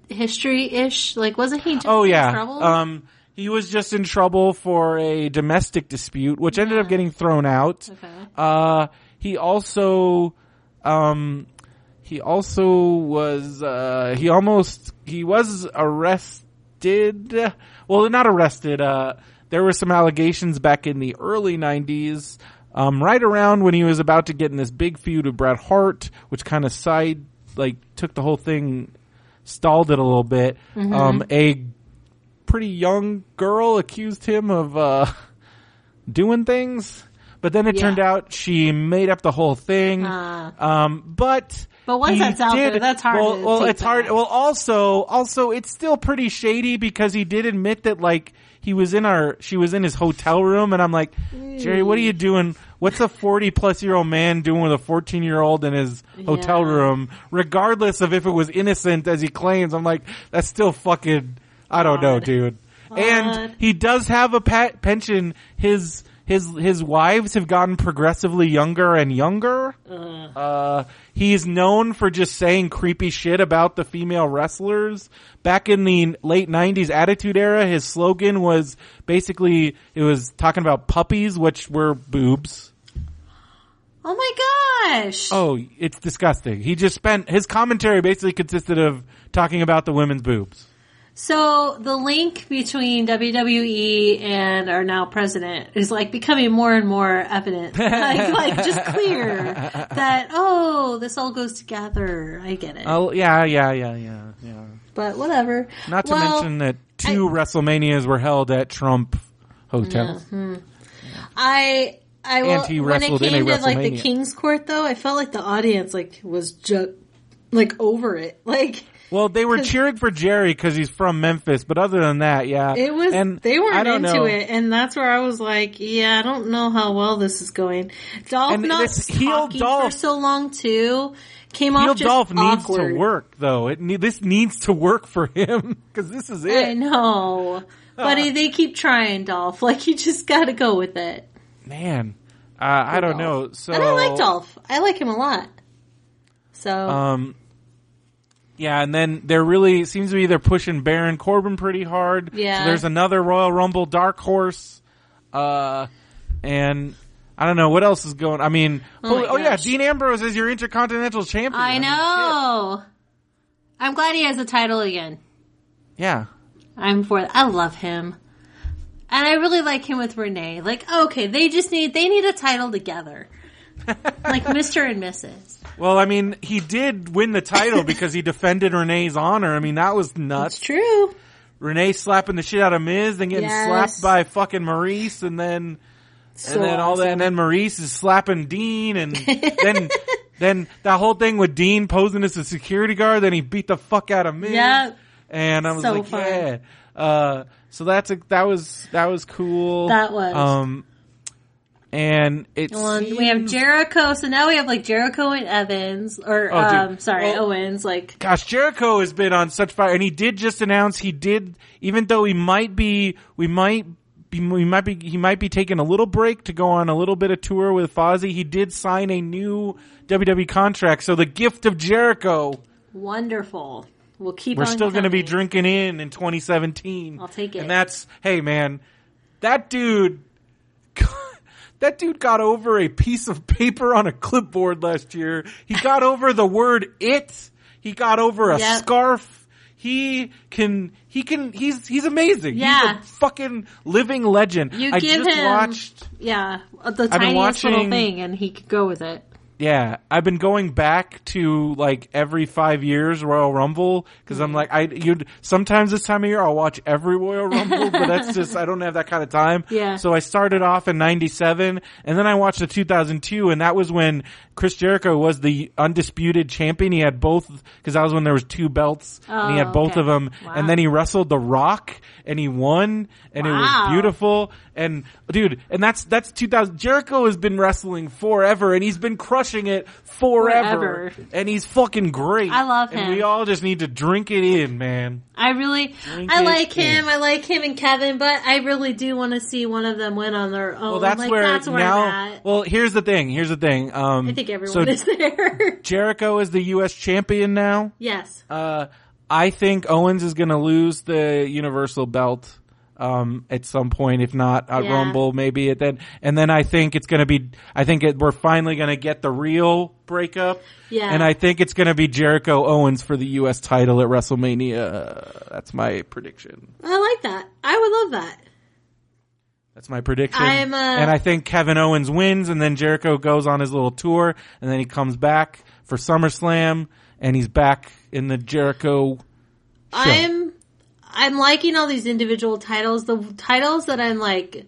history-ish? Like, wasn't he just Oh in yeah. trouble? Um, he was just in trouble for a domestic dispute, which ended up getting thrown out. Okay. Uh, he also, um, he also was, uh, he almost, he was arrested. Well, not arrested. Uh, there were some allegations back in the early nineties, um, right around when he was about to get in this big feud with Bret Hart, which kind of side, like, took the whole thing, stalled it a little bit. Um, a pretty young girl accused him of, uh, doing things. But then it Yeah. turned out she made up the whole thing. Ah. um, but But once he that's out there, that's hard Well, to well it's hard. Well, also, also, it's still pretty shady because he did admit that like he was in our, she was in his hotel room, and I'm like, Jerry, what are you doing? What's a 40 plus year old man doing with a 14 year old in his hotel Yeah. room? Regardless of if it was innocent as he claims, I'm like, that's still fucking. I don't know, Odd. dude. And he does have a pat pension. His his his wives have gotten progressively younger and younger. Uh, he's known for just saying creepy shit about the female wrestlers. Back in the late '90s Attitude Era, his slogan was basically it was talking about puppies, which were boobs. oh my gosh. Oh, it's disgusting. He just spent his commentary basically consisted of talking about the women's boobs. So the link between WWE and our now president is like becoming more and more evident, like, like just clear that oh, this all goes together. I get it, Oh yeah, yeah, yeah, yeah, yeah. but whatever. Not to Well, mention that two WrestleManias were held at Trump hotels. Mm-hmm. I I will, And when it came to like the King's Court though, I felt like the audience like was just like over it. Like Well, they were cheering for Jerry because he's from Memphis, but other than that, yeah, It was And they weren't into know. it, and that's where I was like, "Yeah, I don't know how well this is going." Dolph And not talking for so long too came Heel off just Dolph needs awkward. to work though. It ne- this needs to work for him because this is it. I know, but they keep trying, Dolph. Like you just got to go with it. man. Uh, I don't Dolph. know. So and I like Dolph. I like him a lot. So Um, yeah, and then they're really seems to be they're pushing Baron Corbin pretty hard. Yeah. So there's another Royal Rumble dark horse, uh, and I don't know what else is going. I mean, Oh oh, yeah. Dean Ambrose is your Intercontinental Champion. I mean, know. I'm glad he has a title again. Yeah. I'm for. I love him, and I really like him with Renee. Like, okay, they just need they need a title together, like Mister and Mrs. Well, I mean, he did win the title because he defended Renee's honor. I mean, that was It's nuts. true. Renee slapping the shit out of Miz, then getting Yes. slapped by fucking Maurice, and then So and then all that, and then Maurice is slapping Dean, and then then that whole thing with Dean posing as a security guard, then he beat the fuck out of Miz. Yep. And I was So like, fun. yeah. Uh, so that's a, that was that was cool. That was. Um, and it's Well, we have Jericho, so now we have like Jericho and Evans, or Oh, um, sorry, Well- Owens. Like, Gosh, Jericho has been on such fire, and he did just announce he did, even though he might be, we might be, we might be, he might be taking a little break to go on a little bit of tour with Fozzy. He did sign a new WWE contract, so the gift of Jericho, wonderful. We'll keep. we're on still going to be drinking in in 2017. I'll take it. And that's, hey man, that dude, that dude got over a piece of paper on a clipboard last year. He got over the word it. He got over a Yep. scarf. He can, he can, he's, he's amazing. Yeah. He's a fucking living legend. You I give just him- watched, Yeah, the tiniest little thing, and he could go with it. Yeah, I've been going back to like every five years Royal Rumble because I'm mm. like I you'd sometimes this time of year I'll watch every Royal Rumble, but that's just I don't have that kind of time. Yeah. So I started off in '97, and then I watched the 2002, and that was when Chris Jericho was the undisputed champion. He had both because that was when there was two belts, oh, and he Oh, had both okay. of them, Wow. and then he wrestled The Rock, and he won, and it was beautiful. And dude, and that's that's 2000. Jericho has been wrestling forever, and he's been crushing it forever, Forever. and he's fucking great. I love And him. we all just need to drink it in, man. I really, Drink I like him. in. I like him and Kevin, but I really do want to see one of them win on their own. Well, that's like, where that's where now. I'm at. Well, here's the thing. Here's the thing. Um, I think everyone so is there. Jericho is the U.S. champion now. yes. Uh, I think Owens is going to lose the Universal belt um, at some point, if not at Yeah. Rumble, maybe at then. And then I think it's going to be. I think it, we're finally going to get the real breakup. Yeah. And I think it's going to be Jericho Owens for the U.S. title at WrestleMania. That's my prediction. I like that. I would love that. That's my prediction. I'm, uh, and I think Kevin Owens wins, and then Jericho goes on his little tour, and then he comes back for SummerSlam, and he's back in the Jericho. I'm I'm liking all these individual titles. The titles that I'm like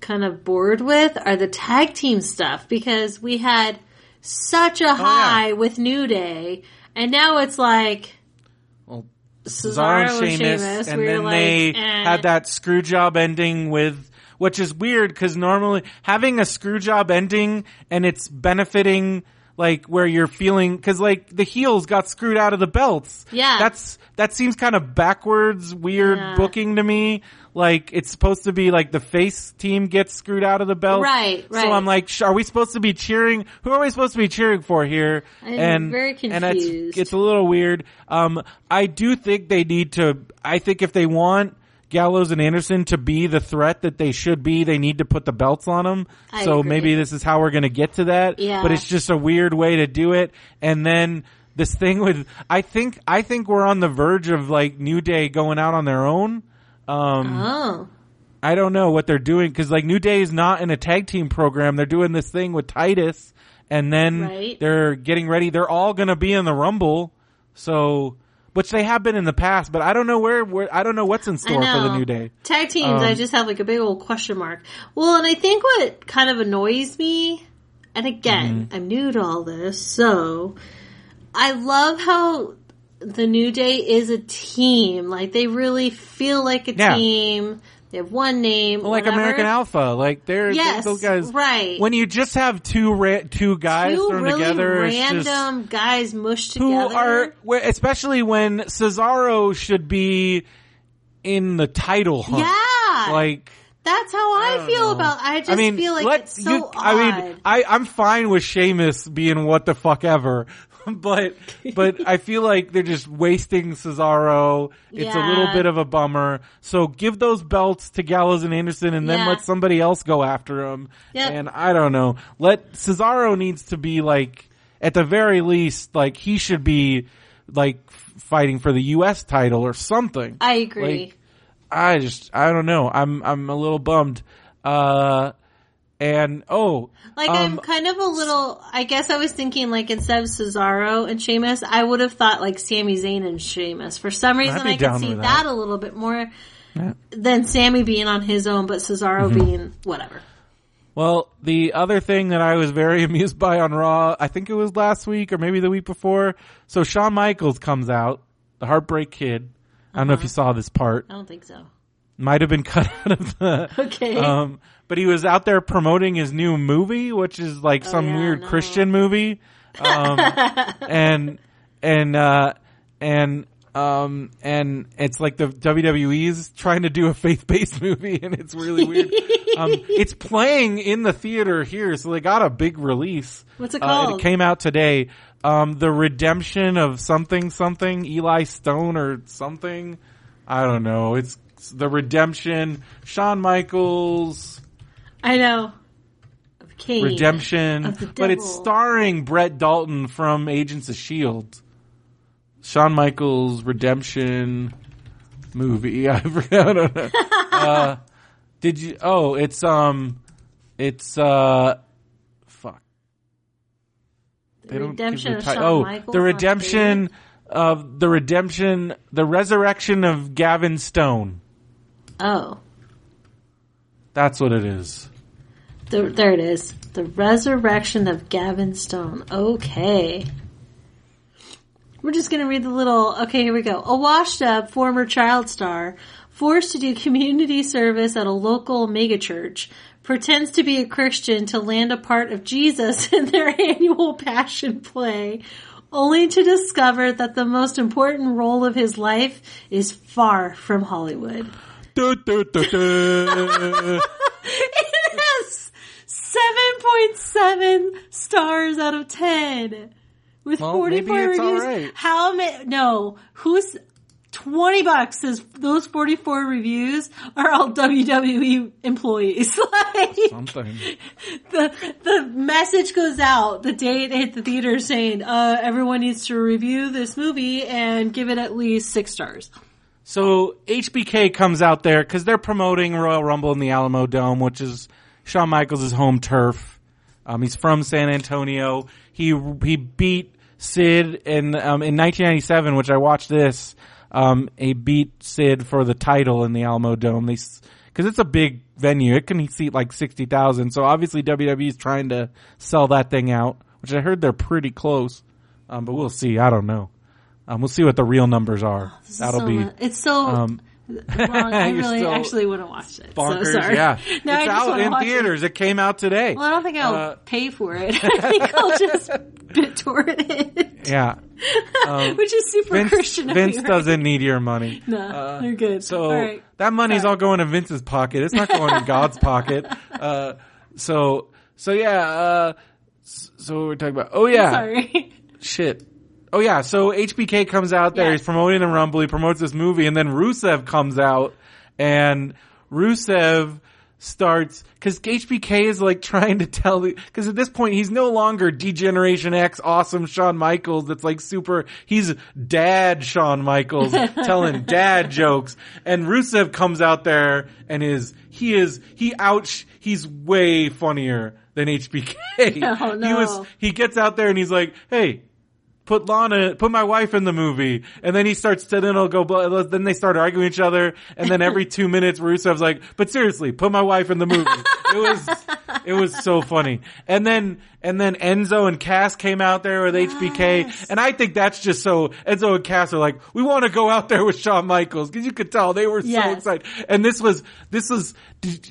kind of bored with are the tag team stuff because we had such a high with New Day, and now it's like Well, Cesaro, Cesaro and Sheamus, and we then like, they eh. had that screw job ending with, which is weird because normally having a screw job ending and it's benefiting like where you're feeling because like the heels got screwed out of the belts. Yeah. that's that seems kind of backwards, weird Yeah. booking to me. Like it's supposed to be like the face team gets screwed out of the belt, Right, right. So I'm like, sh- are we supposed to be cheering? Who are we supposed to be cheering for here? I'm and very and it's confused. it's a little weird. Um, I do think they need to. I think if they want Gallows and Anderson to be the threat that they should be, they need to put the belts on them. I so agree. maybe this is how we're going to get to that. Yeah. But it's just a weird way to do it. And then this thing with, I think, I think we're on the verge of like New Day going out on their own. Um, oh I don't know what they're doing because like New Day is not in a tag team program. They're doing this thing with Titus, and then Right. they're getting ready. They're all going to be in the Rumble, so which they have been in the past. But I don't know where. where I don't know what's in store for the New Day. tag teams. I Um, just have like a big old question mark. Well, and I think what kind of annoys me, and again, Mm-hmm. I'm new to all this, so I love how the New Day is a team. Like they really feel like a Yeah. team. They have one name, like whatever. American Alpha, like they're Yes, those guys. right. When you just have two ra- two guys Two thrown really together, it's random guys mushed who together. are especially when Cesaro should be in the title hunt. yeah, Like that's how I, don't feel know. about. I just I mean, feel like let- it's so you- odd. I mean, I, I'm fine with Sheamus being what the fuck ever, but but I feel like they're just wasting Cesaro. It's a little bit of a bummer. So give those belts to Gallows and Anderson, and then Yeah. let somebody else go after them. Yep. And I don't know. Let Cesaro needs to be like at the very least, like he should be like fighting for the U.S. title or something. I agree. Like, I just I don't know. I'm I'm a little bummed. Uh and oh Like um, I'm kind of a little. I guess I was thinking like instead of Cesaro and Sheamus, I would have thought like Sami Zayn and Sheamus. For some reason, I could see that. that. a little bit more than Sami being on his own, but Cesaro Mm-hmm. being whatever. well the other thing that I was very amused by on Raw, I think it was last week or maybe the week before. So Shawn Michaels comes out, the Heartbreak Kid. I don't know if you saw this part. I don't think so. Might have been cut out of the Okay. um but he was out there promoting his new movie, which is like some yeah, weird no. Christian movie. Um, and, and, uh, and, um, and it's like the WWE's trying to do a faith-based movie and it's really weird. um, it's playing in the theater here, so they got a big release. What's it Uh, called? it came out today. Um, the redemption of something, something, Eli Stone or something. I don't know. It's the redemption, Shawn Michaels, I know. Of Kane. redemption, of the but it's starring Brett Dalton from Agents of Shield. Shawn Michaels redemption movie. I don't know. uh, did you? Oh, it's um, it's uh, fuck. Give redemption the of ti- Shawn Oh, Michaels the redemption of the redemption, the resurrection of Gavin Stone. Oh, That's what it is. the, there it is. The resurrection of Gavin Stone. Okay. We're just gonna read the little, okay, here we go. A washed up former child star, forced to do community service at a local megachurch, pretends to be a Christian to land a part of Jesus in their annual passion play, only to discover that the most important role of his life is far from Hollywood. It has 7.7 stars out of 10 with Well, 44 maybe it's reviews. How many? No, who's 20 bucks says those 44 reviews are all WWE employees. like, Something. the, the message goes out the day it hit the theater saying, uh, everyone needs to review this movie and give it at least six stars. So HBK comes out there because they're promoting Royal Rumble in the Alamodome, which is Shawn Michaels' home turf. Um, he's from San Antonio. He he beat Sid in um, in 1997, which I watched this. Um, he beat Sid for the title in the Alamodome. They because it's a big venue. It can seat like sixty thousand. So obviously WWE is trying to sell that thing out, which I heard they're pretty close. Um, but we'll see. I don't know. Um, we'll see what the real numbers are. Is That'll so be mu- It's so um, wrong. I really actually wouldn't watch it. bonkers. So sorry. Yeah, No, it's out in watch it. theaters. It. came out today. Well, I don't think I'll Uh, pay for it. I think I'll just BitTorrent it, Yeah, which is super Vince, Christian. of Vince me, right? doesn't need your money. No, Uh, they're good. So right. that money's Sorry. all going to Vince's pocket. It's not going in God's pocket. Uh, so so yeah. Uh, so we're talking about. Oh yeah, Sorry. shit. Oh yeah, so HBK comes out there, Yes. he's promoting the Rumble, he promotes this movie, and then Rusev comes out, and Rusev starts, cause HBK is like trying to tell the, cause at this point he's no longer D-Generation X awesome Shawn Michaels that's like super, he's dad Shawn Michaels telling dad jokes, and Rusev comes out there and is, he is, he ouch, he's way funnier than HBK. Oh, He was, no. he gets out there and he's like, hey, put Lana, put my wife in the movie. And then he starts to, then he'll go, then they start arguing each other. And then every two minutes, Rusev's like, but seriously, put my wife in the movie. It was, it was so funny. And then, and then Enzo and Cass came out there with HBK. And I think that's just so, Enzo and Cass are like, we want to go out there with Shawn Michaels. Cause you could tell they were so excited. And this was, this was,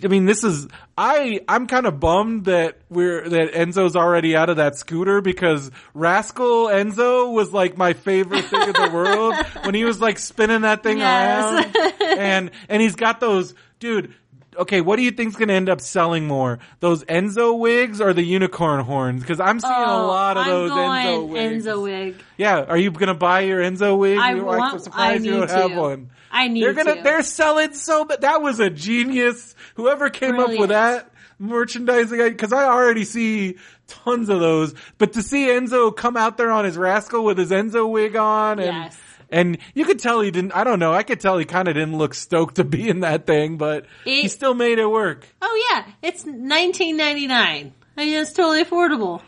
I mean, this is, I, I'm kind of bummed that we're, that Enzo's already out of that scooter because Rascal Enzo was like my favorite thing in the world when he was like spinning that thing Yes. around. And, and he's got those, dude, okay, what do you think's gonna end up selling more? Those Enzo wigs or the unicorn horns? Cause I'm seeing a oh, lot of Oh, I'm those going Enzo wigs. Enzo wig. Yeah, are you gonna buy your Enzo wig? I You're like, want- I'm surprised I you don't need have to. one. I need They're gonna, to. they're selling so, but that was a genius. Whoever came up with that merchandising, cause I already see tons of those, but to see Enzo come out there on his rascal with his Enzo wig on and, Yes. And you could tell he didn't, I don't know, I could tell he kind of didn't look stoked to be in that thing, but he still made it work. Oh yeah, it's 19.99. I mean, it's totally affordable.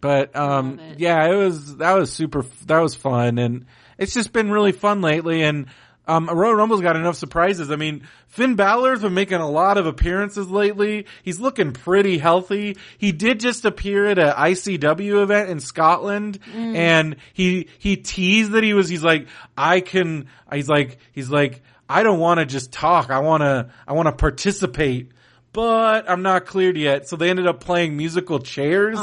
But um it. yeah, it was that was super that was fun and it's just been really fun lately and um Royal Rumble's got enough surprises. I mean, Finn Balor's been making a lot of appearances lately. He's looking pretty healthy. He did just appear at a ICW event in Scotland and he he teased that he was he's like I can he's like he's like I don't want to just talk. I want to I want to participate but I'm not cleared yet. So they ended up playing musical chairs.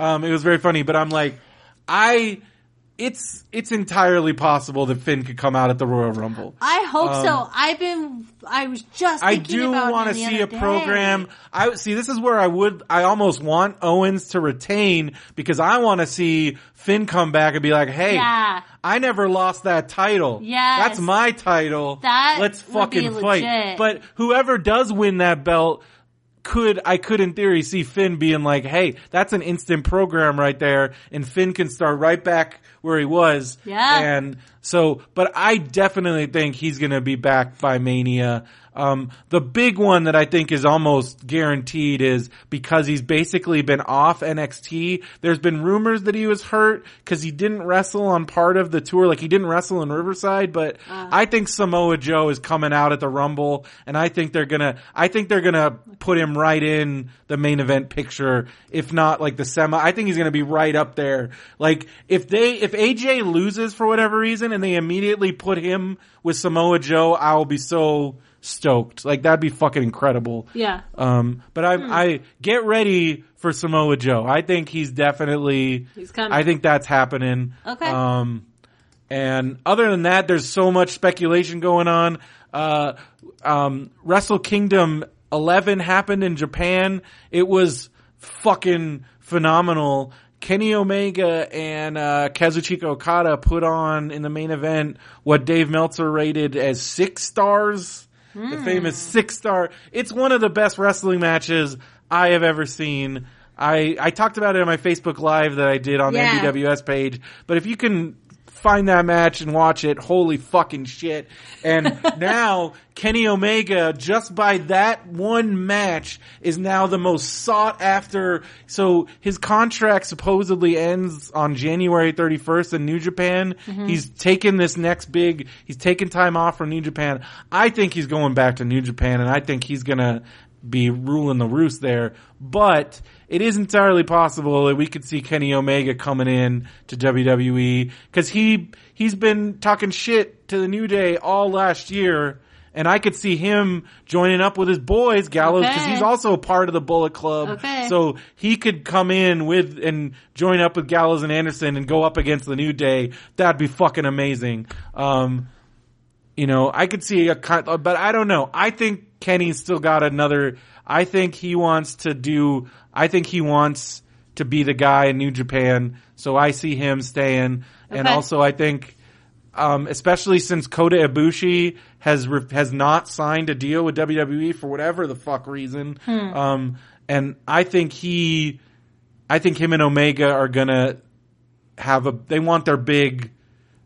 Um, it was very funny, but I'm like, I, it's, it's entirely possible that Finn could come out at the Royal Rumble. I hope so. I've been. I was just. Um, I do want to see a day. program. I see. This is where I would. I almost want Owens to retain because I want to see Finn come back and be like, "Hey, Yeah. I never lost that title. Yeah, that's my title. That let's fucking fight." But whoever does win that belt. Could I could in theory see Finn being like, "Hey, that's an instant program right there," and Finn can start right back where he was. Yeah. And so, but I definitely think he's going to be back by Mania. Um, the big one that I think is almost guaranteed is because he's basically been off NXT. There's been rumors that he was hurt because he didn't wrestle on part of the tour. Like he didn't wrestle in Riverside, but I think Samoa Joe is coming out at the Rumble and I think they're gonna, I think they're gonna put him right in the main event picture. If not like the semi, I think he's gonna be right up there. Like if they, if AJ loses for whatever reason and they immediately put him with Samoa Joe, I will be so stoked. Like that'd be fucking incredible. Yeah. Um, but I, Hmm. I get ready for Samoa Joe. I think he's definitely. He's coming. I think that's happening. Okay. Um, and other than that, there's so much speculation going on. Uh, um, Wrestle Kingdom 11 happened in Japan. It was fucking phenomenal. Kenny Omega and uh, Kazuchika Okada put on in the main event what Dave Meltzer rated as six stars. The hmm. famous six star. It's one of the best wrestling matches I have ever seen. I, I talked about it on my Facebook Live that I did on Yeah. the MBWS page. But if you can find that match and watch it, holy fucking shit. And now Kenny Omega, just by that one match, is now the most sought after. So his contract supposedly ends on January 31st in New Japan. Mm-hmm. He's taken this next big, he's taken time off from New Japan. I think he's going back to New Japan and I think he's gonna be ruling the roost there. But it is entirely possible that we could see Kenny Omega coming in to WWE because he he's been talking shit to the New Day all last year. And I could see him joining up with his boys, Gallows, because Okay. he's also a part of the Bullet Club. Okay. So he could come in with and join up with Gallows and Anderson and go up against the New Day. That'd be fucking amazing. Um, you know, I could see a cut, but I don't know. I think Kenny's still got another. I think he wants to do. I think he wants to be the guy in New Japan. So I see him staying, and also I think, um, especially since Kota Ibushi has re- has not signed a deal with WWE for whatever the fuck reason, um, and I think he, I think him and Omega are gonna have a. They want their big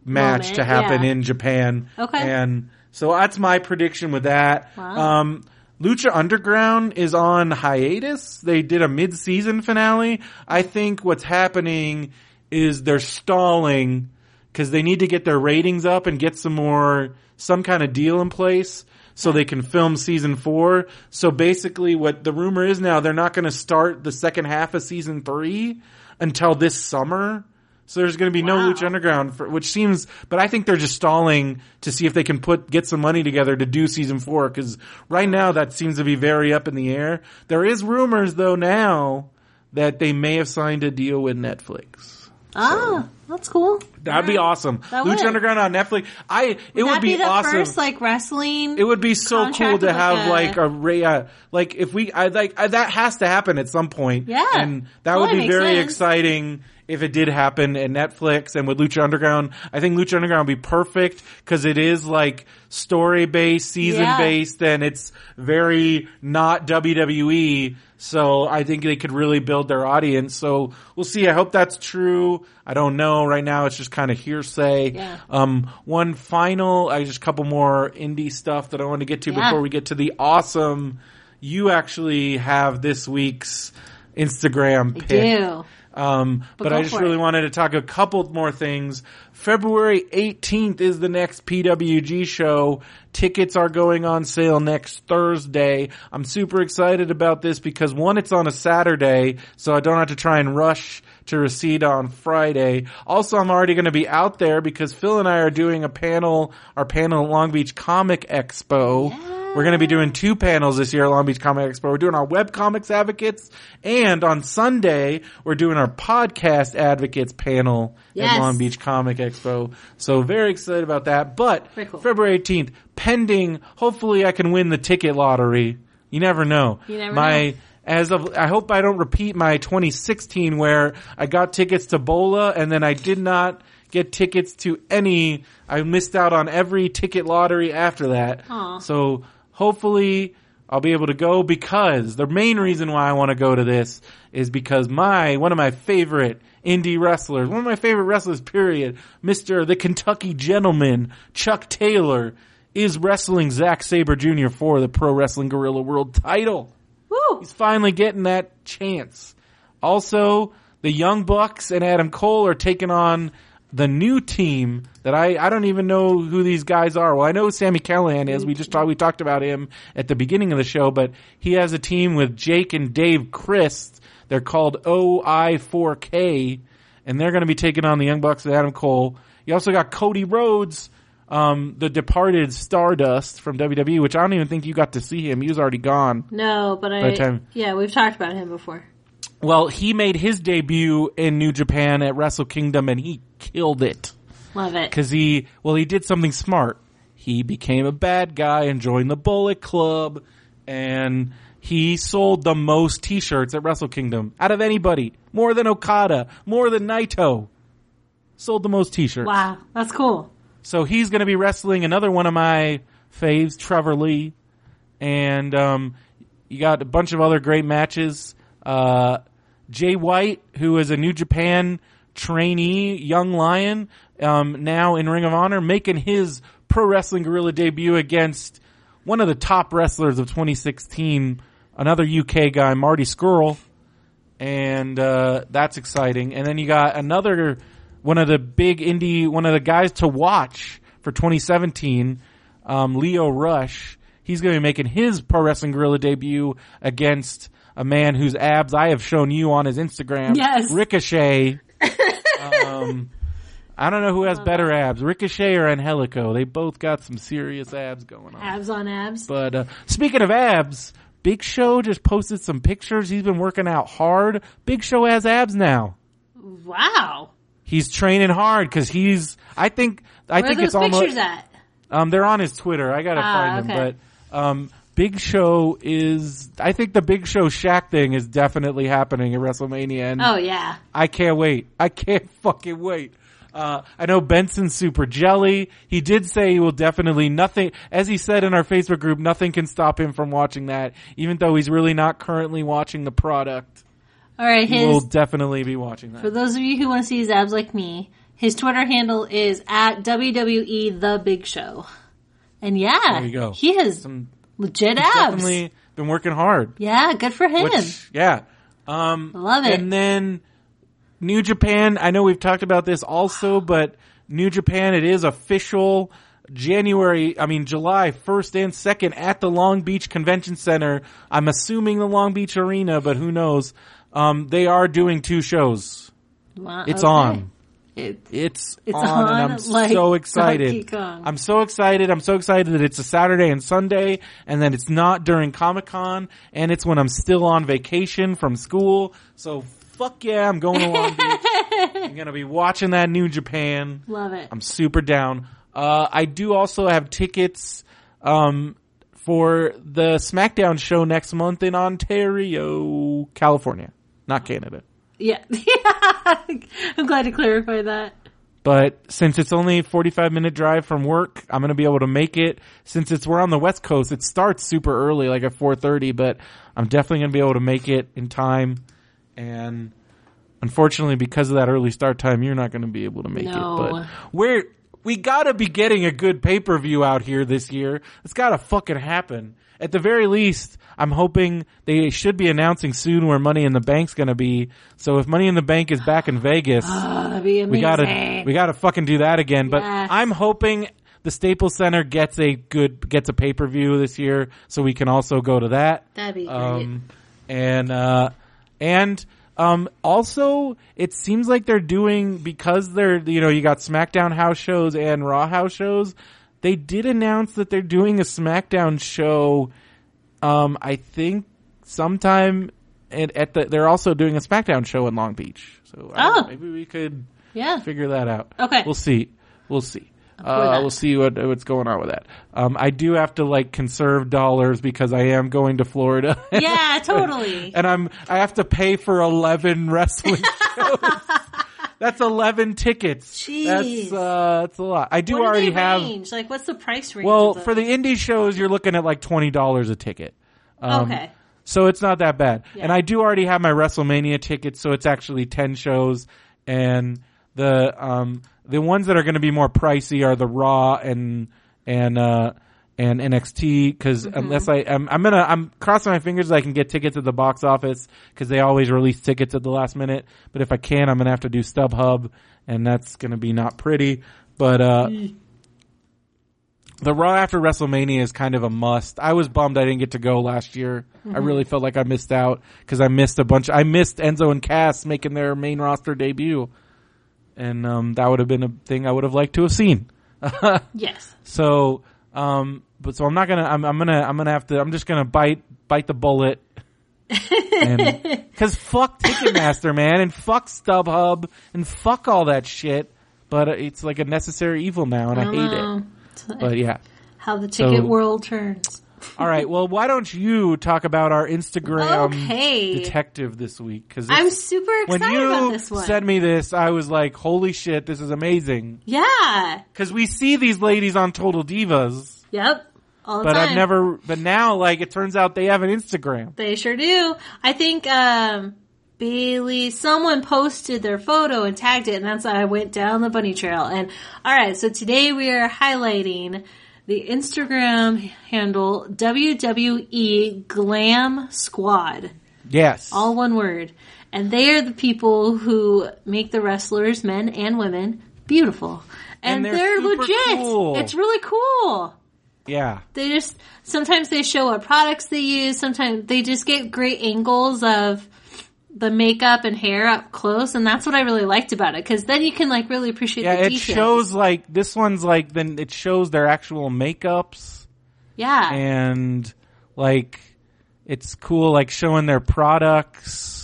match Moment, to happen yeah. in Japan. Okay. And so that's my prediction with that. Wow. Um, Lucha Underground is on hiatus. They did a mid-season finale. I think what's happening is they're stalling because they need to get their ratings up and get some more, some kind of deal in place. so they can film season four. So basically what the rumor is now, they're not going to start the second half of season three until this summer. So there's going to be no Wow. Lucha Underground, for, which seems, but I think they're just stalling to see if they can put get some money together to do season four. Because right now that seems to be very up in the air. There is rumors though now that they may have signed a deal with Netflix. Ah, that's cool. That'd be awesome. That Lucha would. Underground on Netflix. I it would, be, be awesome. first like wrestling? It would be so cool to have like, like a Ray, uh, like if we, I like I, that has to happen at some point. Yeah. and that Well, would be very sense. exciting if it did happen at Netflix and with Lucha Underground. I think Lucha Underground would be perfect because it is like story based, season based, and it's very not WWE. So I think they could really build their audience. So we'll see. I hope that's true. I don't know. Right now it's just kind of hearsay. Yeah. Um, one final, I just a couple more indie stuff that I want to get to Yeah. before we get to the awesome. You actually have this week's Instagram I pick. Um, but, go I just really it. wanted to talk a couple more things. February 18th is the next PWG show. Tickets are going on sale next Thursday. I'm super excited about this because one, it's on a Saturday, so I don't have to try and rush to Reseda on Friday. Also, I'm already going to be out there because Phil and I are doing a panel, our panel at Long Beach Comic Expo. We're going to be doing two panels this year at Long Beach Comic Expo. We're doing our web comics advocates and on Sunday we're doing our podcast advocates panel Yes. at Long Beach Comic Expo. So very excited about that. But cool. February 18th, pending, hopefully I can win the ticket lottery. You never know. You never My, know. as of, I hope I don't repeat my 2016 where I got tickets to Bola and then I did not get tickets to any, I missed out on every ticket lottery after that. Aw. So hopefully I'll be able to go because the main reason why I want to go to this is because my, one of my favorite indie wrestlers, one of my favorite wrestlers period, Mr. the Kentucky Gentleman, Chuck Taylor, is wrestling Zack Sabre Jr. for the Pro Wrestling Guerrilla World title. Woo! He's finally getting that chance. Also, the Young Bucks and Adam Cole are taking on the new team that I, I don't even know who these guys are. Well, I know who Sami Callihan is. We just talked, we talked about him at the beginning of the show, but he has a team with Jake and Dave Crist. They're called OI4K and they're going to be taking on the Young Bucks and Adam Cole. You also got Cody Rhodes, um, the departed Stardust from WWE, which I don't even think you got to see him. He was already gone. No, but I time- yeah, we've talked about him before. Well, he made his debut in New Japan at Wrestle Kingdom and he killed it. Love it. Cause he, well, he did something smart. He became a bad guy and joined the Bullet Club and he sold the most t-shirts at Wrestle Kingdom out of anybody. More than Okada, more than Naito. Sold the most t-shirts. Wow, that's cool. So he's going to be wrestling another one of my faves, Trevor Lee, and um, you got a bunch of other great matches. Uh, Jay White, who is a New Japan trainee, young lion, um, now in Ring of Honor, making his pro wrestling Guerrilla debut against one of the top wrestlers of 2016, another UK guy, Marty Scurll and uh, that's exciting. And then you got another one of the big indie, one of the guys to watch for 2017, um, Lio Rush. He's going to be making his pro wrestling Guerrilla debut against a man whose abs I have shown you on his Instagram. Yes. Ricochet. um, I don't know who has better abs, Ricochet or Angelico. They both got some serious abs going on. Abs on abs. But uh, speaking of abs, Big Show just posted some pictures. He's been working out hard. Big Show has abs now. Wow. He's training hard because he's. I think. I Where think those it's almost. pictures at? Um, they're on his Twitter. I gotta Ah, find them. okay. But um, Big Show is. I think the Big Show Shaq thing is definitely happening at WrestleMania, and Oh yeah. I can't wait. I can't fucking wait. Uh, I know Benson's super jelly. He did say he will definitely nothing, as he said in our Facebook group, nothing can stop him from watching that, even though he's really not currently watching the product. All right, He will definitely be watching that. for those of you who want to see his abs like me, his Twitter handle is at WWE The Big Show. And yeah, There you go. he has Some- legit abs. definitely been working hard. Yeah, good for him. Which, yeah. Um, Love it. And then New Japan, I know we've talked about this also, but New Japan, it is official. January, I mean July 1st and 2nd at the Long Beach Convention Center. I'm assuming the Long Beach Arena, but who knows? Um, they are doing two shows. Wow, It's okay. on. It, It's, It's on, and I'm like so excited. I'm so excited. I'm so excited that it's a Saturday and Sunday and that it's not during Comic Con and it's when I'm still on vacation from school. So fuck yeah, I'm going to Long Beach. I'm gonna be watching that New Japan. love it. I'm super down. Uh, I do also have tickets, um, for the SmackDown show next month in Ontario, California, not Canada. Yeah. I'm glad to clarify that. But since it's only a 45 minute drive from work, I'm going to be able to make it. Since it's, we're on the West Coast, it starts super early, like at 4.30, but I'm definitely going to be able to make it in time. And unfortunately, because of that early start time, you're not going to be able to make No. it. But we're, we gotta be getting a good pay-per-view out here this year. It's gotta fucking happen. At the very least, I'm hoping they should be announcing soon where Money in the Bank's gonna be. So if Money in the Bank is back in Vegas, Oh, be we gotta we gotta fucking do that again. But. I'm hoping the Staples Center gets a good gets a pay per view this year, so we can also go to that. That'd be great. Um, and uh, and um, also, it seems like they're doing because they're you know you got SmackDown house shows and Raw house shows. They did announce that they're doing a SmackDown show. Um, I think sometime at, at the they're also doing a SmackDown show in Long Beach. So don't know, Oh. maybe we could yeah. figure that out. Okay. we'll see. We'll see. Uh, we'll see what what's going on with that. Um, I do have to like conserve dollars because I am going to Florida. Yeah, totally. and I'm I have to pay for eleven wrestling shows. That's eleven tickets. Jeez. That's uh, that's a lot. I do What do already they have. range? Like, what's the price range? Well, for the indie shows, you're looking at like twenty dollars a ticket. Um, okay. So it's not that bad. Yeah. And I do already have my WrestleMania tickets, so it's actually 10 shows. And the, um, the ones that are going to be more pricey are the Raw and, and, uh, and NXT, because Mm-hmm. unless I, I'm, I'm gonna, I'm crossing my fingers that I can get tickets at the box office, because they always release tickets at the last minute. But if I can, I'm gonna have to do StubHub, and that's gonna be not pretty. But, uh, the Raw after WrestleMania is kind of a must. I was bummed I didn't get to go last year. I really felt like I missed out because I missed a bunch. I missed Enzo and Cass making their main roster debut, and um, that would have been a thing I would have liked to have seen. Yes. So, um, but so I'm not gonna. I'm, I'm gonna. I'm gonna have to. I'm just gonna bite bite the bullet. Because fuck Ticketmaster, man, and fuck StubHub, and fuck all that shit. But it's like a necessary evil now, and I, hate it. it. But yeah. How the ticket So- world turns. All right. Well, why don't you talk about our Instagram Okay. detective this week? Because I'm super excited when you about this one. sent me this, I was like, "Holy shit, this is amazing!" yeah. Because we see these ladies on Total Divas, Yep. All the but. I've never. But now, like, it turns out they have an Instagram. They sure do. I think um Bayley, someone posted their photo and tagged it, and that's how I went down the bunny trail. And all right, so today we are highlighting the Instagram handle WWE Glam Squad, Yes. all one word, and they are the people who make the wrestlers, men and women, beautiful. And And, they're they're, legit. cool. It's really cool yeah. they just sometimes they show what products they use sometimes they just get great angles of the makeup and hair up close and that's what i really liked about it because then you can like really appreciate Yeah. the It details shows like this one's like then it shows their actual makeups yeah and like it's cool like showing their products.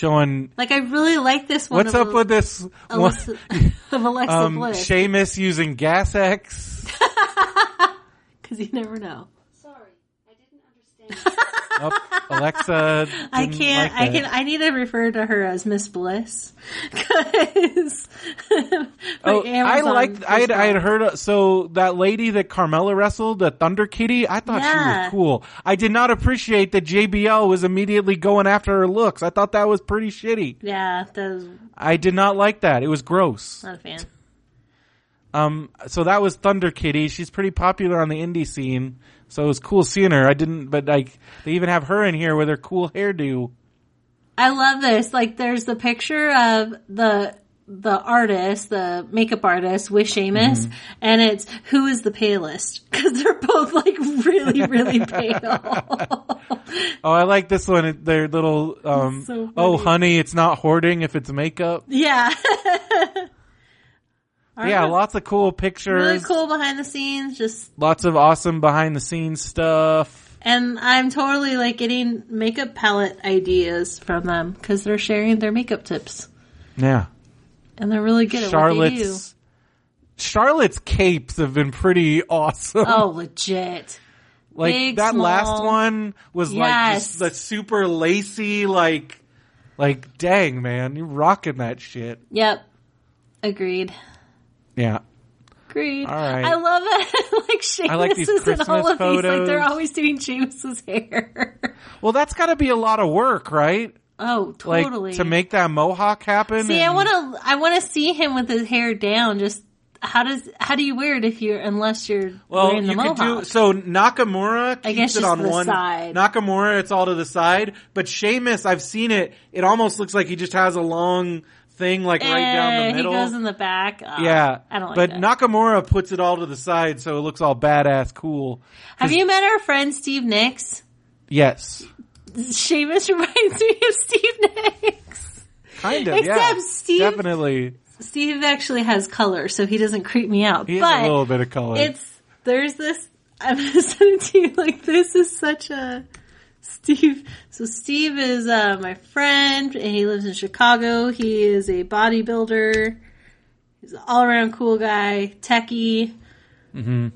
It's showing like i really like this one What's of up with this? one- Alexa, of alexa um, bliss Sheamus using Gas X. because you never know Sorry, I didn't understand. oh, Alexa. I can't. like I can. I need to refer to her as Miss Bliss because. Oh, I liked. I had, I had heard. So that lady that Carmella wrestled, the Thunder Kitty, I thought she was cool. I did not appreciate that JBL was immediately going after her looks. I thought that was pretty shitty. Yeah, that was I did not like that. It was gross. not a fan. Um, so that was Thunder Kitty. She's pretty popular on the indie scene. So it was cool seeing her. I didn't, but like they even have her in here with her cool hairdo. I love this. Like, there's the picture of the the artist, the makeup artist with Sheamus, Mm-hmm. and it's who is the palest because they're both like really, really pale. Oh, I like this one. Their little, um, so oh, honey, it's not hoarding if it's makeup. yeah. Yeah, lots of cool pictures. really cool behind the scenes. Just Lots of awesome behind the scenes stuff. and I'm totally like getting makeup palette ideas from them because they're sharing their makeup tips Yeah. and they're really good at what they do. Charlotte's, Charlotte's capes have been pretty awesome. Oh, legit. like big, that last one was like just the super lacy, like, like, dang man, you're rocking that shit. Yep. Agreed. Yeah. Agreed. All right. I love it. like Sheamus I like these is in all of these. Like they're always doing Sheamus's hair. Well, that's got to be a lot of work, right? oh, Like totally. to make that mohawk happen. See, I want to. I want to see him with his hair down. Just how does how do you wear it if you're unless you're Well, wearing the you could mohawk? do so. Nakamura keeps it on one side. Nakamura. It's all to the side, but Sheamus, I've seen it. It almost looks like he just has a long thing, like right down Eh, the middle. He goes in the back. Ah, yeah, I don't like but that. Nakamura puts it all to the side, so it looks all badass, cool. Have you met our friend Steve Nicks? Yes, Sheamus reminds me of Steve Nicks. kind of. Except yeah, Steve- definitely. Steve actually has color, so he doesn't creep me out. He has but a little bit of color. it's there's this. I'm gonna send it to you. Like this is such a Steve. So Steve is uh, my friend, and he lives in Chicago. He is a bodybuilder. He's an all around cool guy, techie. Mm-hmm.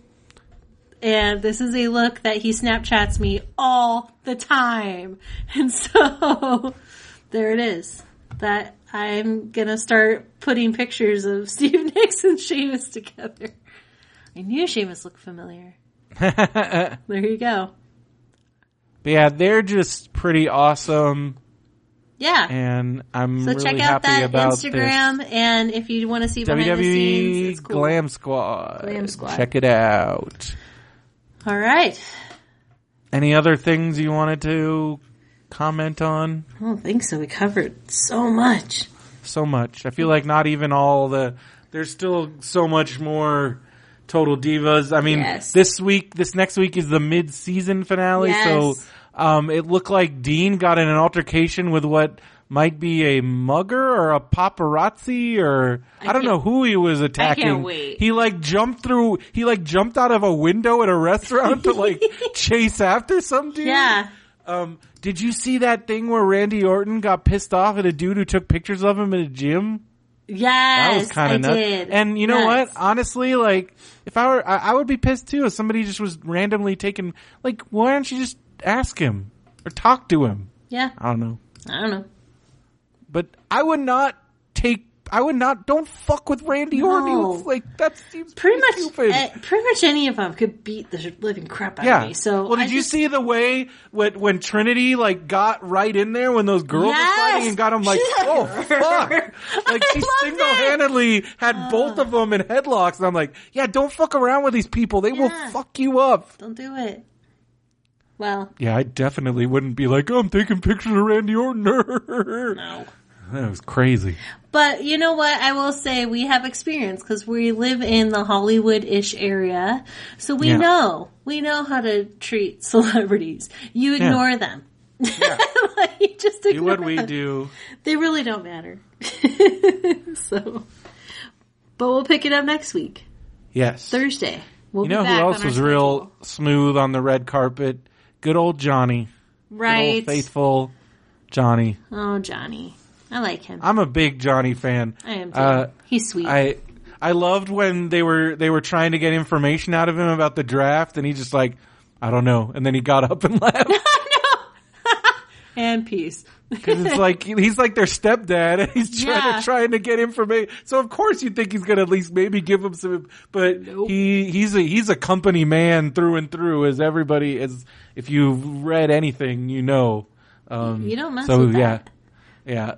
And this is a look that he Snapchats me all the time, and so there it is. That I'm gonna start putting pictures of Steve Nicks and Sheamus together. I knew Sheamus looked familiar. There you go. But yeah, they're just pretty awesome, Yeah. and I'm really happy about that. so really check out happy that about Instagram, and if you want to see this. behind the scenes, WWE it's cool. Glam Squad. Glam Squad. Check it out. All right. Any other things you wanted to comment on? I don't think so. We covered so much. So much. I feel like not even all the. There's still so much more total divas. I mean, Yes. this week, this next week is the mid-season finale. So, um, it looked like Dean got in an altercation with what might be a mugger or a paparazzi or I, don't know who he was attacking. He like jumped through. He like jumped out of a window at a restaurant to like chase after some dude. Yeah. Um, did you see that thing where Randy Orton got pissed off at a dude who took pictures of him in a gym? Yes. That was kind I of nuts. did. And you know what? Honestly, like if I were, I, I would be pissed too if somebody just was randomly taking. Like, why don't you just ask him or talk to him? Yeah. I don't know, I don't know. but I would not take. I would not. Don't fuck with Randy Orton. No. looks Like that seems Pretty much, stupid. eh, pretty much any of them could beat the living crap out yeah. of me. So, well, did I you just- see the way when when Trinity like got right in there when those girls Yes! were fighting and got him like, oh fuck, like she single handedly had both of them in headlocks, and I'm like, yeah, don't fuck around with these people. They will fuck you up. Don't do it. Well, Yeah, I definitely wouldn't be like, oh, I'm taking pictures of Randy Orton. no. That was crazy. But you know what? I will say we have experience because we live in the Hollywood-ish area, so we Yeah. know we know how to treat celebrities. You ignore them. like, you just Do what we them. do. They really don't matter. so, but we'll pick it up next week, Yes. Thursday. We'll you know who else was real smooth on the red carpet? Good old Johnny. Right? old faithful Johnny. Oh, Johnny, I like him. I'm a big Johnny fan. I am too. Uh, He's sweet. I I loved when they were they were trying to get information out of him about the draft, and he just like, I don't know, and then he got up and left and peace. because it's like he's like their stepdad, and he's trying Yeah. to trying to get information. So of course you think he's gonna at least maybe give him some, but he he's a he's a company man through and through, as everybody is. If you've read anything, you know. Um, You don't mess so with that. yeah.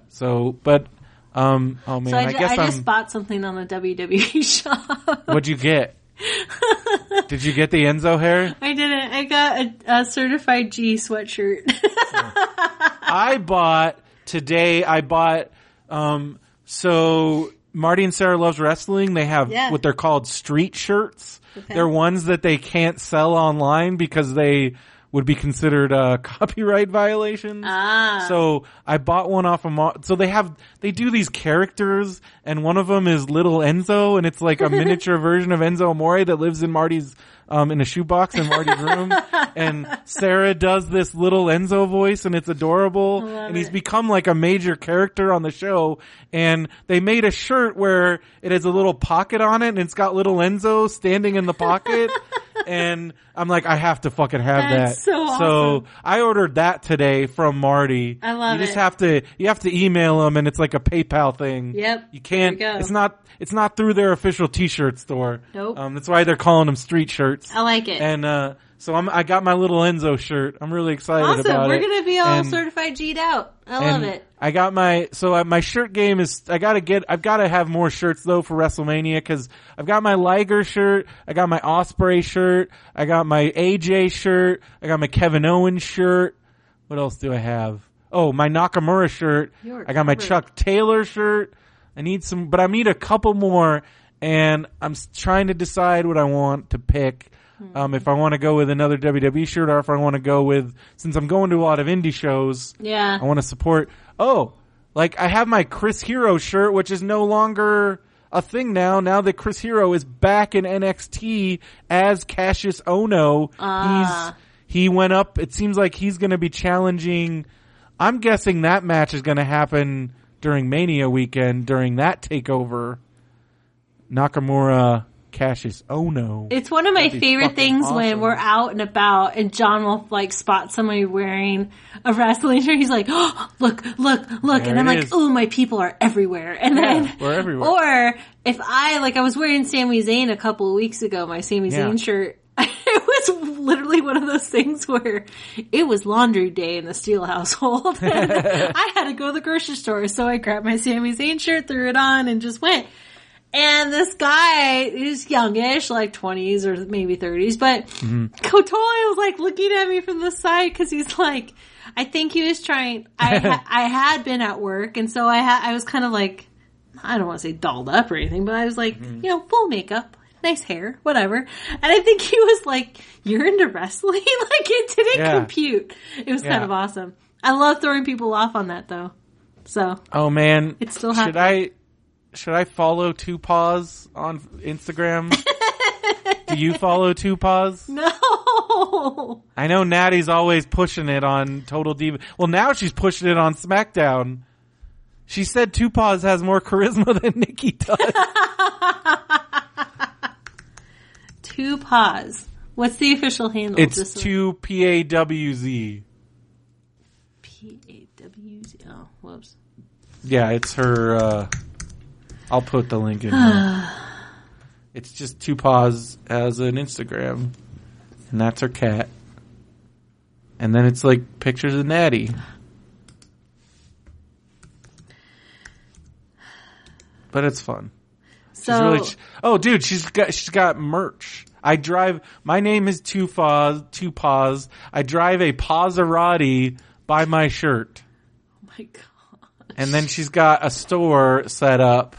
So but. Um, oh man, So I, I, ju- guess I I'm. just bought something on the WWE shop. What'd you get? Did you get the Enzo hair? I didn't. I got a, a certified G sweatshirt. I bought today. I bought um so Marty and Sarah loves wrestling. They have Yeah. what they're called street shirts. Okay. They're ones that they can't sell online because they would be considered uh, copyright violations. Ah. So I bought one off of Mar- so they have they do these characters and one of them is little Enzo and it's like a miniature version of Enzo Amore that lives in Marty's um in a shoebox in Marty's room and Sarah does this little Enzo voice and it's adorable and he's it. become like a major character on the show and they made a shirt where it has a little pocket on it and it's got little Enzo standing in the pocket and I'm like I have to fucking have That's that so awesome. I ordered that today from Marty. I love You just it. have to you have to email them, and it's like a PayPal thing. Yep. You can't. There we go. It's not. It's not through their official T-shirt store. Nope. Um, that's why they're calling them street shirts. I like it. And uh, so I'm. I got my little Enzo shirt. I'm really excited awesome. about We're it. gonna be all And- certified G'd out. I love it. I got my so my shirt game is I gotta get I've gotta have more shirts though for WrestleMania because I've got my Liger shirt, I got my Osprey shirt, I got my AJ shirt, I got my Kevin Owens shirt. What else do I have? Oh, my Nakamura shirt. You're I got my. Chuck Taylor shirt. I need some, but I need a couple more, and I'm trying to decide what I want to pick. Um, if I want to go with another WWE shirt, or if I want to go with, since I'm going to a lot of indie shows, Yeah. I want to support. Oh, like I have my Chris Hero shirt, which is no longer a thing now. Now that Chris Hero is back in NXT as Cassius Ohno, Ah. he's he went up. It seems like he's going to be challenging. I'm guessing that match is going to happen during Mania weekend during that takeover. Nakamura, Cassius oh Ohno. It's one of my favorite things when we're out and about and John will like spot somebody wearing a wrestling shirt. He's like, oh, look, look, look. There and I'm like, oh, my people are everywhere. And Yeah, then, we're everywhere. or if I, like I was wearing Sami Zayn a couple of weeks ago, my Sami Yeah. Zayn shirt. It was literally one of those things where it was laundry day in the Steel household. and I had to go to the grocery store, so I grabbed my Sami Zayn shirt, threw it on, and just went. And this guy is youngish, like 20s or maybe 30s, but mm-hmm. totally was like looking at me from the side because he's like, I think he was trying, I, ha- I had been at work and so I had, I was kind of like, I don't want to say dolled up or anything, but I was like, mm-hmm. you know, full makeup, nice hair, whatever. And I think he was like, you're into wrestling? like it didn't Yeah. compute. It was Yeah. kind of awesome. I love throwing people off on that though. So Oh man, It's still should I should I follow Two Paws on Instagram? Do you follow Two Paws? no. I know Natty's always pushing it on Total Diva. Well, now she's pushing it on SmackDown. She said Two Paws has more charisma than Nikki does. Two paws. What's the official handle? it's two P A W Z. P A W Z. Oh, whoops. Yeah, it's her. uh I'll put the link in. here. it's just Two Paws as an Instagram, and that's her cat. And then it's like pictures of Natty. But it's fun. She's So really ch- oh, dude, she's got she's got merch. I drive. My name is Two Paws. Two Paws. I drive a Pazarati by my shirt, oh my god. and then she's got a store set up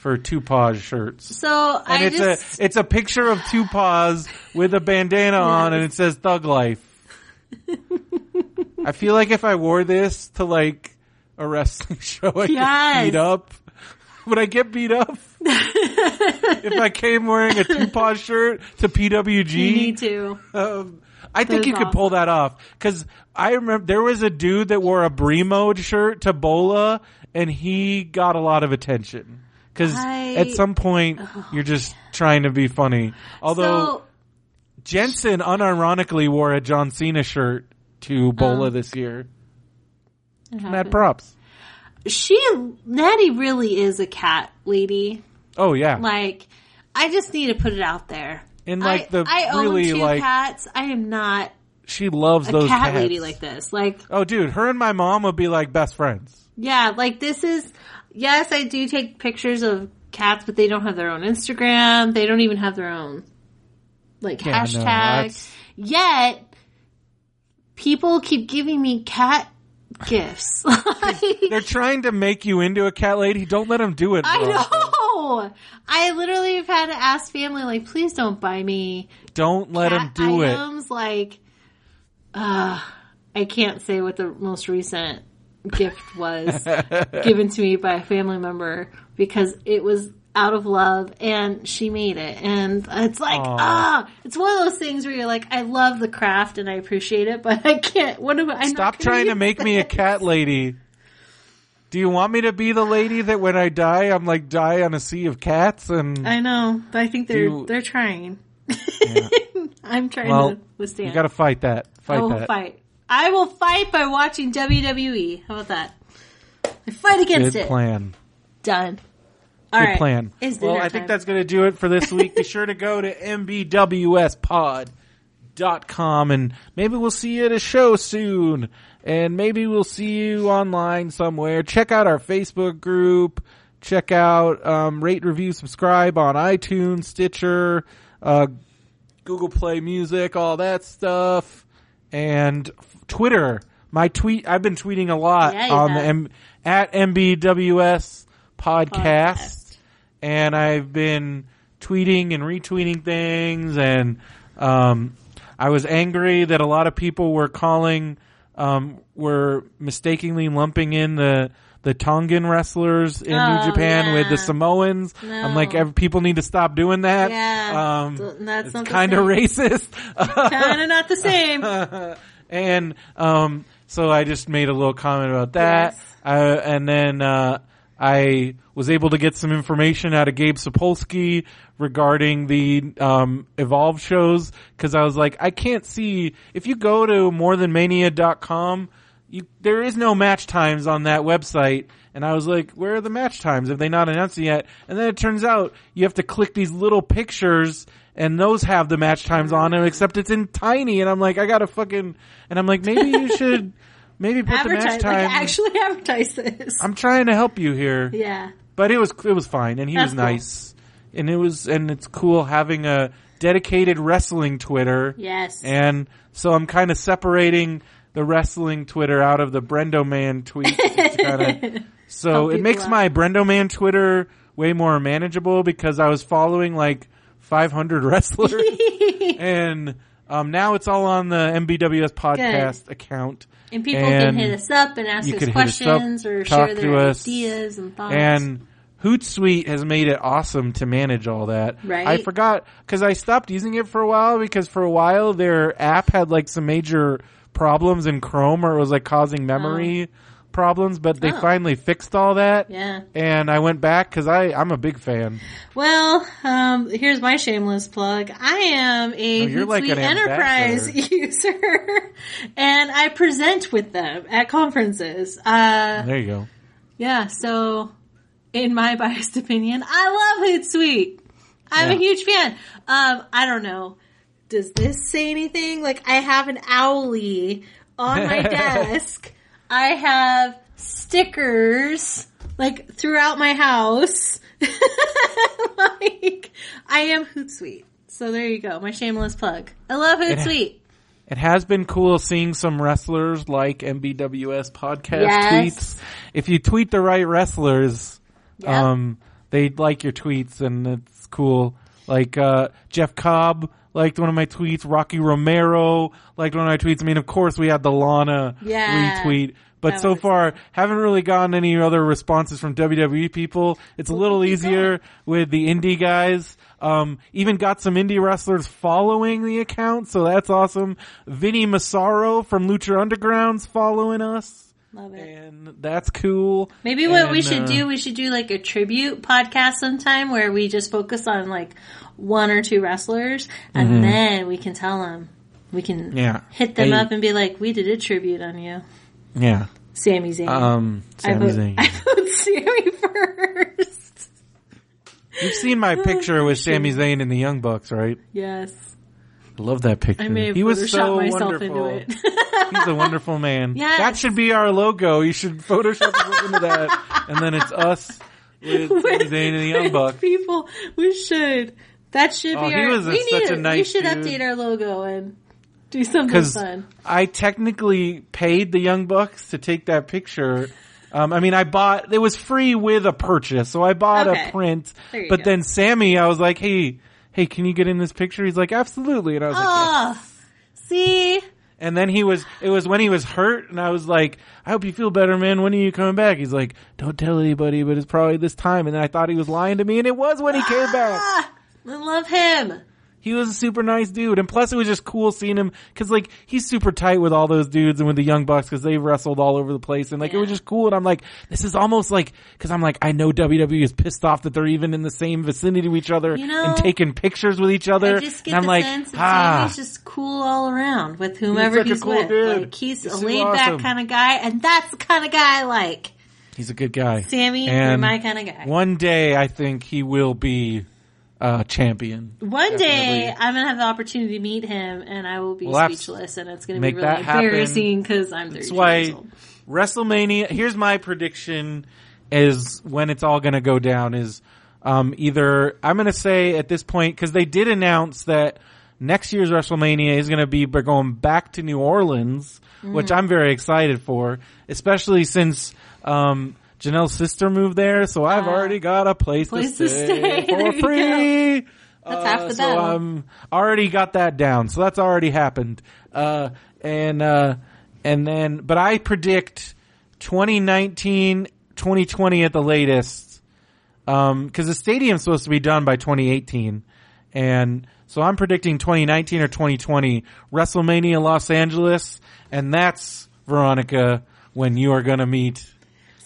for Two Paws shirts. So And I it's just a it's a picture of Two Paws with a bandana on, and it says Thug Life. I feel like if I wore this to like a wrestling show, I Yes. get beat up. Would I get beat up? if I came wearing a two paw shirt to PWG, you need to. um, I think you could pull that off because I remember there was a dude that wore a Brie mode shirt to Bola, and he got a lot of attention because I- at some point you're just trying to be funny. Although so Jensen unironically wore a John Cena shirt to Bola Oh. this year. Mad props. she Natty really is a cat lady. Oh yeah, Like I just need to put it out there. and like I, the I own really two like cats. I am not she loves a those cat cats. lady like this. Like Oh dude, her and my mom would be like best friends. Yeah, like this is, yes, I do take pictures of cats, but they don't have their own Instagram. They don't even have their own, like, Yeah, hashtag. that's- Yet, people keep giving me cat gifts. They're trying to make you into a cat lady. Don't let them do it. I know. I literally have had to ask family, like, please don't buy me Don't let them cat do it. items. Like, uh, I can't say what the most recent gift was given to me by a family member because it was out of love and she made it. And it's like, Aw. ah, it's one of those things where you're like, I love the craft and I appreciate it, but I can't, what am I? Stop trying to make me a cat lady. Do you want me to be the lady that when I die, I'm like die on a sea of cats and I know, but I think they're, You- they're trying. I'm trying well, to withstand. you got to fight that. Fight I will that. fight. I will fight by watching WWE. How about that? I fight against Good it. plan. Done. All Good right. plan. It's well, dinner I think that's going to do it for this week. Be sure to go to mbwspod.com and maybe we'll see you at a show soon. And maybe we'll see you online somewhere. Check out our Facebook group. Check out, um, rate, review, subscribe on iTunes, Stitcher, uh, Google Play Music, all that stuff. And f- Twitter. My tweet, I've been tweeting a lot Yeah, on the. M- at MBWS podcast, Podcast. and I've been tweeting and retweeting things and um I was angry that a lot of people were calling um were mistakenly lumping in the the Tongan wrestlers in Oh, New Japan with the yeah. Samoans. I'm like, people need to stop doing that. Yeah, Um, that's it's not the kind of racist. kind of not the same. and um, so I just made a little comment about that. Yes. Uh, and then uh, I was able to get some information out of Gabe Sapolsky regarding the um, Evolve shows because I was like, I can't see if you go to morethanmania.com. You, there is no match times on that website. And I was like, where are the match times? Have they not announced it yet? And then it turns out you have to click these little pictures and those have the match times on them, except it's in tiny. And I'm like, I gotta fucking, and I'm like, maybe you should, maybe put the match time. like actually advertise this. I'm trying to help you here. yeah. But it was, it was fine. And he That's was cool. nice. And it was, and it's cool having a dedicated wrestling Twitter. Yes. And so I'm kind of separating the wrestling Twitter out of the Brendo Man tweets. Kinda- so it makes my Brendo Man Twitter way more manageable because I was following like 500 wrestlers and um, now it's all on the MBWS podcast account. and people and can hit us up and ask us hit us up, questions or share their us, ideas and thoughts. And Hootsuite has made it awesome to manage all that. Right. I forgot because I stopped using it for a while because for a while their app had like some major problems in Chrome or it was like causing memory problems, but they Oh. finally fixed all that. yeah. And I went back because I I'm a big fan. Well, um, here's my shameless plug. I am a you're like Hootsuite an Enterprise user, and I present with them at conferences. Uh, There you go. yeah, so in my biased opinion, I love Hootsuite. I'm Yeah. a huge fan. Um, I don't know. Does this say anything? Like, I have an Owly on my desk. I have stickers like throughout my house. like, I am Hootsuite. So there you go. My shameless plug. I love Hootsuite. It has been cool seeing some wrestlers like MBWS podcast Yes. tweets. If you tweet the right wrestlers, Yep. um, they like your tweets and it's cool. Like, uh, Jeff Cobb liked one of my tweets. Rocky Romero liked one of my tweets. I mean, of course we had the Lana Yeah. retweet. But That so was- far, haven't really gotten any other responses from WWE people. It's a little easier with the indie guys. Um, even got some indie wrestlers following the account, so that's awesome. Vinny Massaro from Lucha Underground's following us, Love it. and that's cool. Maybe what we should uh, do, we should do like a tribute podcast sometime where we just focus on like one or two wrestlers and then we can tell them. We can Mm-hmm. Yeah. hit them Hey. up and be like, we did a tribute on you. Yeah. Zayn. Zayn. Um, I Sami vote, Zayn. I vote Sami first. You've seen my picture with Sami Zayn and the Young Bucks, right? Yes. I love that picture. I may have he was so myself wonderful. into it. He's a wonderful man. Yes. That should be our logo. You should Photoshop into that, and then it's us with Sami Zayn and the Young Bucks. People, we should. That should Oh, be he our. was a- we such need a We nice should dude. update our logo and Do something because fun. I technically paid the Young Bucks to take that picture. Um, I mean, I bought it was free with a purchase, so I bought Okay. a print. But go. then Sami, I was like, "Hey, hey, can you get in this picture?" He's like, "Absolutely," and I was like, "Yeah." Oh, see, And then he was, it was when he was hurt, and I was like, "I hope you feel better, man. When are you coming back?" He's like, "Don't tell anybody, but it's probably this time." And then I thought he was lying to me, and it was when he came back. ah, I love him. He was a super nice dude, and plus it was just cool seeing him because like he's super tight with all those dudes and with the young bucks because they wrestled all over the place, and like it was just cool. And I'm like, this is almost like because I'm like, I know WWE is pissed off that they're even in the same vicinity of each other You know, and taking pictures with each other. I just get and I'm like, sense ah, Sami's just cool all around with whomever a he's cool with. dude. Like he's He's a laid back awesome. kind of guy, and that's the kind of guy I like. he's a good guy. Sami, you're And my kind of guy. One day, I think he will be uh, champion. One day, I'm gonna have the opportunity to meet him, and I will be We'll speechless, and it's gonna be really embarrassing because I'm 30 That's years why old. WrestleMania. Here's my prediction: is when it's all to go down. Is um, either I'm to say at this point because they did announce that next year's WrestleMania is to be we're going back to New Orleans, Mm. which I'm very excited for, especially since. Um, Janelle's sister moved there, so I've Ah. already got a place, Place to to stay, stay. There for free. That's half the so battle. I'm already got that down. So that's already happened. Uh, and, uh, and then, but I predict 2019, 2020 at the latest. Um, cause the stadium's supposed to be done by 2018. And so I'm predicting 2019 or 2020 WrestleMania Los Angeles. And that's Veronica when you are gonna meet 'Cause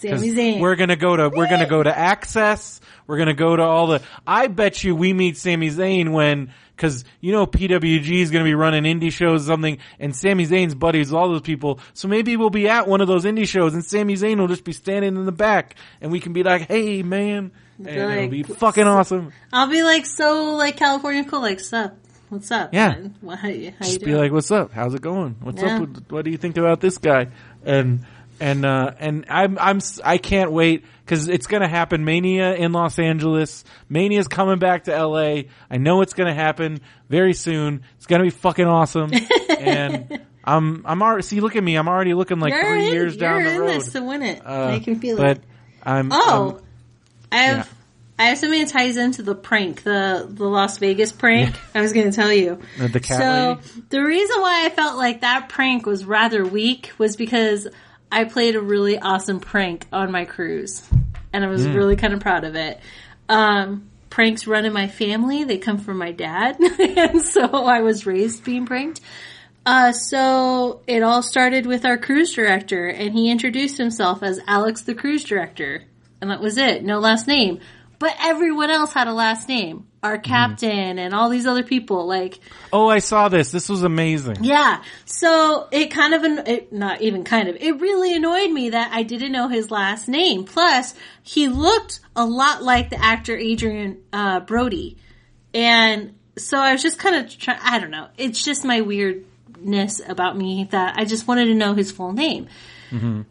Sami Zayn. We're gonna go to we're gonna go to Access. We're gonna go to all the. I bet you we meet Sami Zayn when because you know PWG is gonna be running indie shows or something, and Sami Zayn's buddies all those people. So maybe we'll be at one of those indie shows, and Sami Zayn will just be standing in the back, and we can be like, "Hey, man," and it'll like- be fucking awesome. I'll be like so like California cool, like sup, what's up? Yeah. What, how, you- how you Just be like, "What's up? How's it going? What's Yeah. up? With, what do you think about this guy?" And and uh and I'm I'm I can't wait because it's gonna happen. Mania in Los Angeles. Mania's coming back to L.A. I know it's gonna happen very soon. It's gonna be fucking awesome. and I'm I'm already see. Look at me. I'm already looking like you're three in, years down you're the in road. this to win it. Uh, I can feel but it. I'm Oh, um, I have. yeah. I have something that ties into the prank, the the Las Vegas prank. I was going to tell you. The- the cat so lady? the reason why I felt like that prank was rather weak was because I played a really awesome prank on my cruise, and I was Hmm. really kind of proud of it. Um, pranks run in my family; they come from my dad, and so I was raised being pranked. Uh, so it all started with our cruise director, and he introduced himself as Alex, the cruise director, and that was it. No last name, but everyone else had a last name. Our captain and all these other people, like oh, I saw this. This was amazing. yeah. So it kind of, it, not even kind of, it really annoyed me that I didn't know his last name. Plus, he looked a lot like the actor Adrian uh, Brody, and so I was just kind of trying. I don't know. It's just my weirdness about me that I just wanted to know his full name.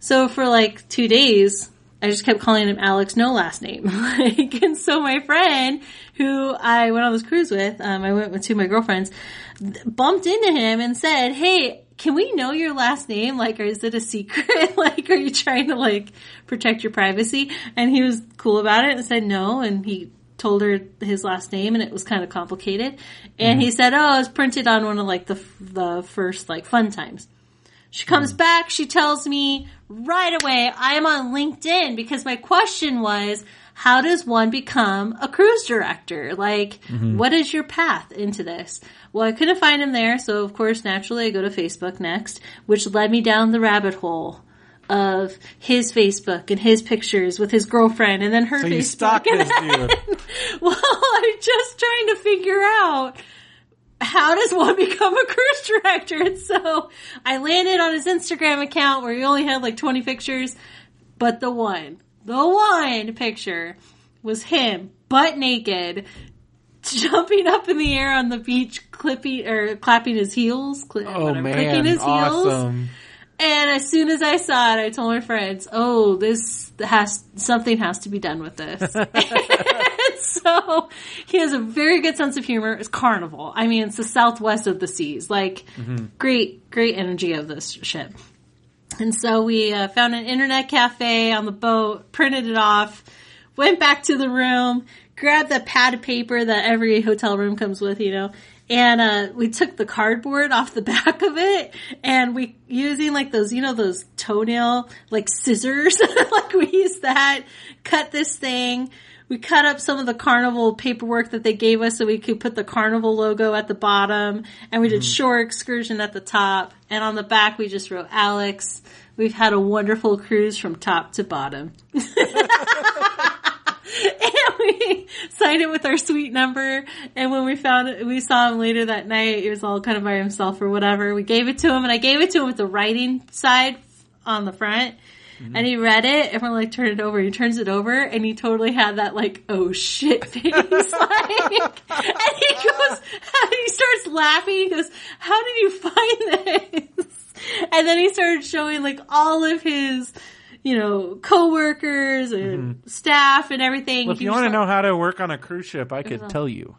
So for like two days, I just kept calling him Alex, no last name. like, and so my friend, who I went on this cruise with, um, I went with two of my girlfriends, bumped into him and said, "Hey, can we know your last name? Like, or is it a secret? like, are you trying to like protect your privacy?" And he was cool about it and said no, and he told her his last name and it was kind of complicated. And he said, "Oh, it's printed on one of like the the first like fun times." She comes hmm. back, she tells me right away, I am on LinkedIn because my question was, how does one become a cruise director? Like, mm-hmm. what is your path into this? Well, I couldn't find him there, so of course, naturally, I go to Facebook next, which led me down the rabbit hole of his Facebook and his pictures with his girlfriend and then her So Facebook. you stalked this dude. well, I'm just trying to figure out how does one become a cruise director? And so I landed on his Instagram account where he only had like 20 pictures, but the one, the one picture was him butt naked, jumping up in the air on the beach, clipping or clapping his heels, cli- Oh whatever, man, clicking his heels. And as soon as I saw it, I told my friends, "Oh, this has something has to be done with this." so he has a very good sense of humor. It's Carnival. I mean, it's the southwest of the seas. Like, great, great energy of this ship. And so we uh, found an internet cafe on the boat, printed it off, went back to the room, grabbed the pad of paper that every hotel room comes with, you know, and uh, we took the cardboard off the back of it, and we using like those, you know, those toenail like scissors, like we used that, cut this thing. We cut up some of the carnival paperwork that they gave us so we could put the carnival logo at the bottom and we did shore excursion at the top and on the back we just wrote Alex. We've had a wonderful cruise from top to bottom. and we signed it with our suite number. And when we found it, we saw him later that night. He was all kind of by himself or whatever. We gave it to him and I gave it to him with the writing side on the front. Mm-hmm. And he read it and we're like, turn it over. He turns it over and he totally had that like, oh shit face. like, and he goes, he starts laughing. He goes, how did you find this? And then he started showing like all of his, you know, coworkers and mm-hmm. staff and everything. Well, if you want to know how to work on a cruise ship, I could tell you.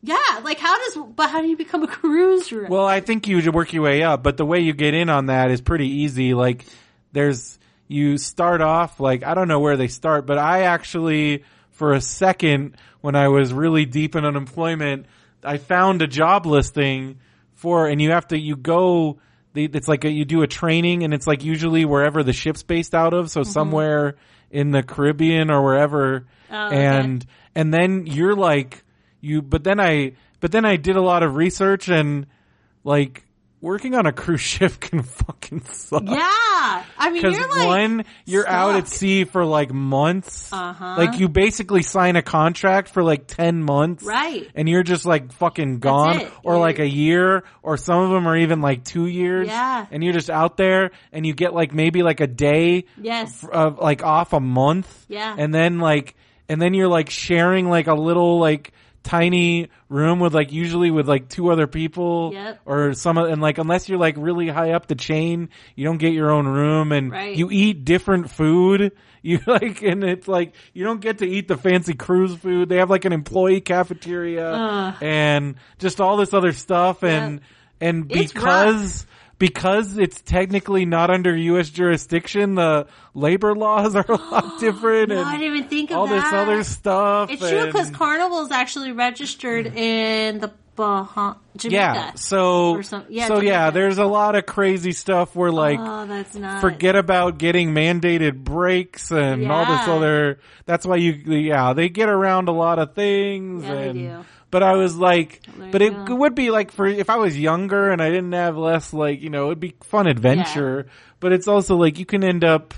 yeah, like how does, but how do you become a cruise cruiser? Well, I think you work your way up, but the way you get in on that is pretty easy. Like, there's, you start off, like, I don't know where they start, but I actually, for a second, when I was really deep in unemployment, I found a job listing for, and you have to, you go, it's like a, you do a training and it's like usually wherever the ship's based out of. So mm-hmm. somewhere in the Caribbean or wherever. Oh, okay. and, and then you're like, you, but then I, but then I did a lot of research and like working on a cruise ship can fucking suck. yeah. I mean, Because like, one, you're out at sea for like months. Uh-huh. Like you basically sign a contract for like 10 months. Right. And you're just like fucking gone. Or You're- like a year. Or some of them are even like two years. Yeah. And you're just out there and you get like maybe like a day yes. of like off a month. Yeah. And then like, and then you're like sharing like a little like tiny room with like usually with like two other people Yep. or some and like unless you're like really high up the chain, you don't get your own room and Right. you eat different food. You like, and it's like, you don't get to eat the fancy cruise food. They have like an employee cafeteria Ugh. and just all this other stuff. And, and It's because, because it's technically not under U.S. jurisdiction, the labor laws are a lot different. No, and I didn't even think of all this other stuff. It's true because and- Carnival is actually registered mm. in the Bahamas, Jamaica. yeah. So, some- yeah, so yeah, there's a lot of crazy stuff where like, oh, that's not. forget about getting mandated breaks and all this other. That's why you, yeah, they get around a lot of things. Yeah, and, do. But I was like, There but it go. would be like for if I was younger and I didn't have less like you know it'd be fun adventure. But it's also like you can end up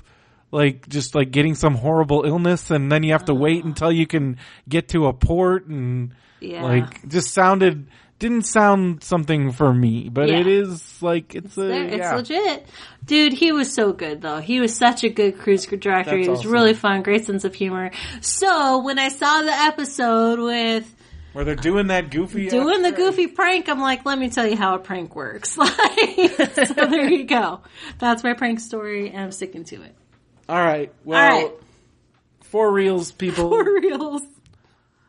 like just like getting some horrible illness and then you have to wait uh-huh. until you can get to a port and Yeah. like just sounded didn't sound something for me. But Yeah. it is like it's, a There, it's yeah. legit. Dude, he was so good though. He was such a good cruise director. That's he was awesome. really fun, great sense of humor. So when I saw the episode with Where they're doing that goofy doing the goofy prank, I'm like, let me tell you how a prank works. Like, so there you go. That's my prank story, and I'm sticking to it. All right. Well, All right, for reals, people. for reals.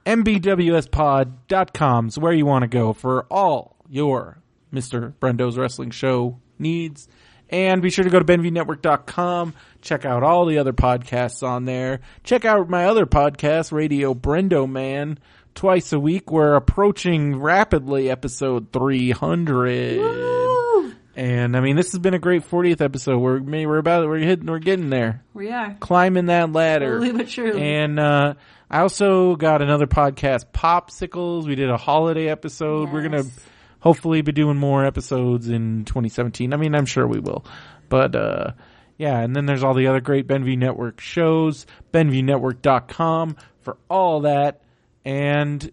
mbwspod.com is where you want to go for all your Massive Buds Wrestling Show needs. And be sure to go to benviewnetwork.com. Check out all the other podcasts on there. Check out my other podcast, Radio Brendo Man, twice a week. We're approaching rapidly episode 300. Woo! And I mean, this has been a great 40th episode. We're, we're about, we're hitting, we're getting there. We are. Climbing that ladder. Slowly but surely. And uh, I also got another podcast, Popsicles. We did a holiday episode. We're gonna hopefully be doing more episodes in 2017. I mean, I'm sure we will. But uh, yeah, and then there's all the other great Benview Network shows. BenviewNetwork.com for all that. And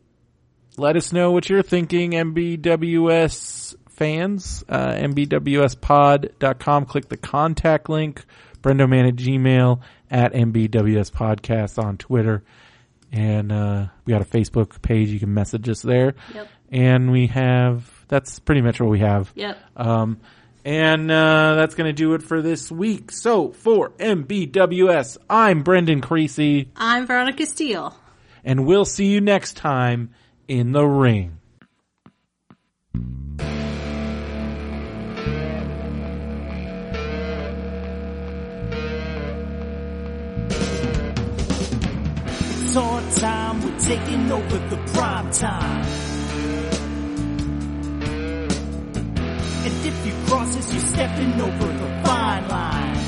let us know what you're thinking, MBWS fans. Uh, MBWSpod.com. Click the contact link. Brendoman at Gmail at MBWS Podcast on Twitter. And uh, we got a Facebook page. You can message us there. Yep. And we have, that's pretty much what we have. Yep. Um, And uh, that's going to do it for this week. So for MBWS, I'm Brendan Creasy, I'm Veronica Steele. And we'll see you next time in the ring. It's our time, we're taking over the prime time. And if you cross us, you're stepping over the fine line.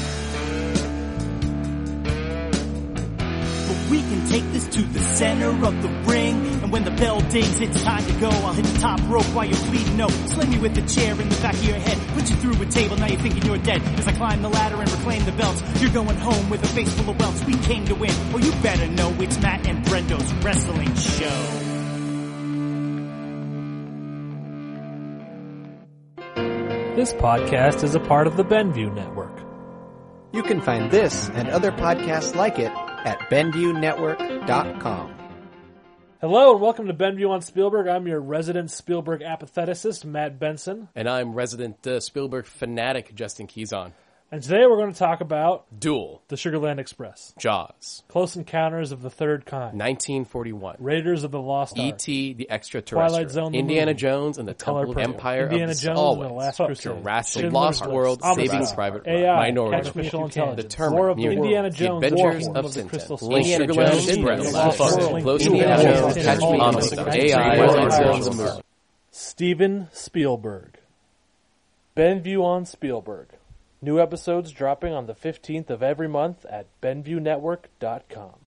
We can take this to the center of the ring. And when the bell dings, it's time to go. I'll hit the top rope while you're bleeding. No, sling you with a chair in the back of your head. Put you through a table, now you're thinking you're dead. As I climb the ladder and reclaim the belts, you're going home with a face full of welts. We came to win. Well, you better know it's Massive Buds wrestling show. This podcast is a part of the Benview Network. You can find this and other podcasts like it at BenviewNetwork.com. Hello and welcome to Benview on Spielberg. I'm your resident Spielberg apatheticist, Matt Benson. And I'm resident uh, Spielberg fanatic Justin Keyson. And today we're going to talk about Duel, The Sugarland Express, Jaws, Close Encounters of the Third Kind, 1941, Raiders of the Lost Ark, E.T. the Extraterrestrial, Twilight Zone, Indiana Jones and the Color Temple of Empire Indiana of the Jones Always, and the Last Crusade, Jurassic Schindler's Lost List, World, Omnibus, Saving Private Ryan, AI, Minority Report, Intelligence, Determined, War of the Mutant, Indiana The Jones, Adventures War of of the Crystal Tintin, Indiana Jones, Express, Express, Lost Fuck, World, Close Indiana Jones, Catch Me Omnibus, AI, Forty-five, Twilight Zone, the movie. Steven Spielberg. Benview on Spielberg. New episodes dropping on the 15th of every month at BenviewNetwork.com.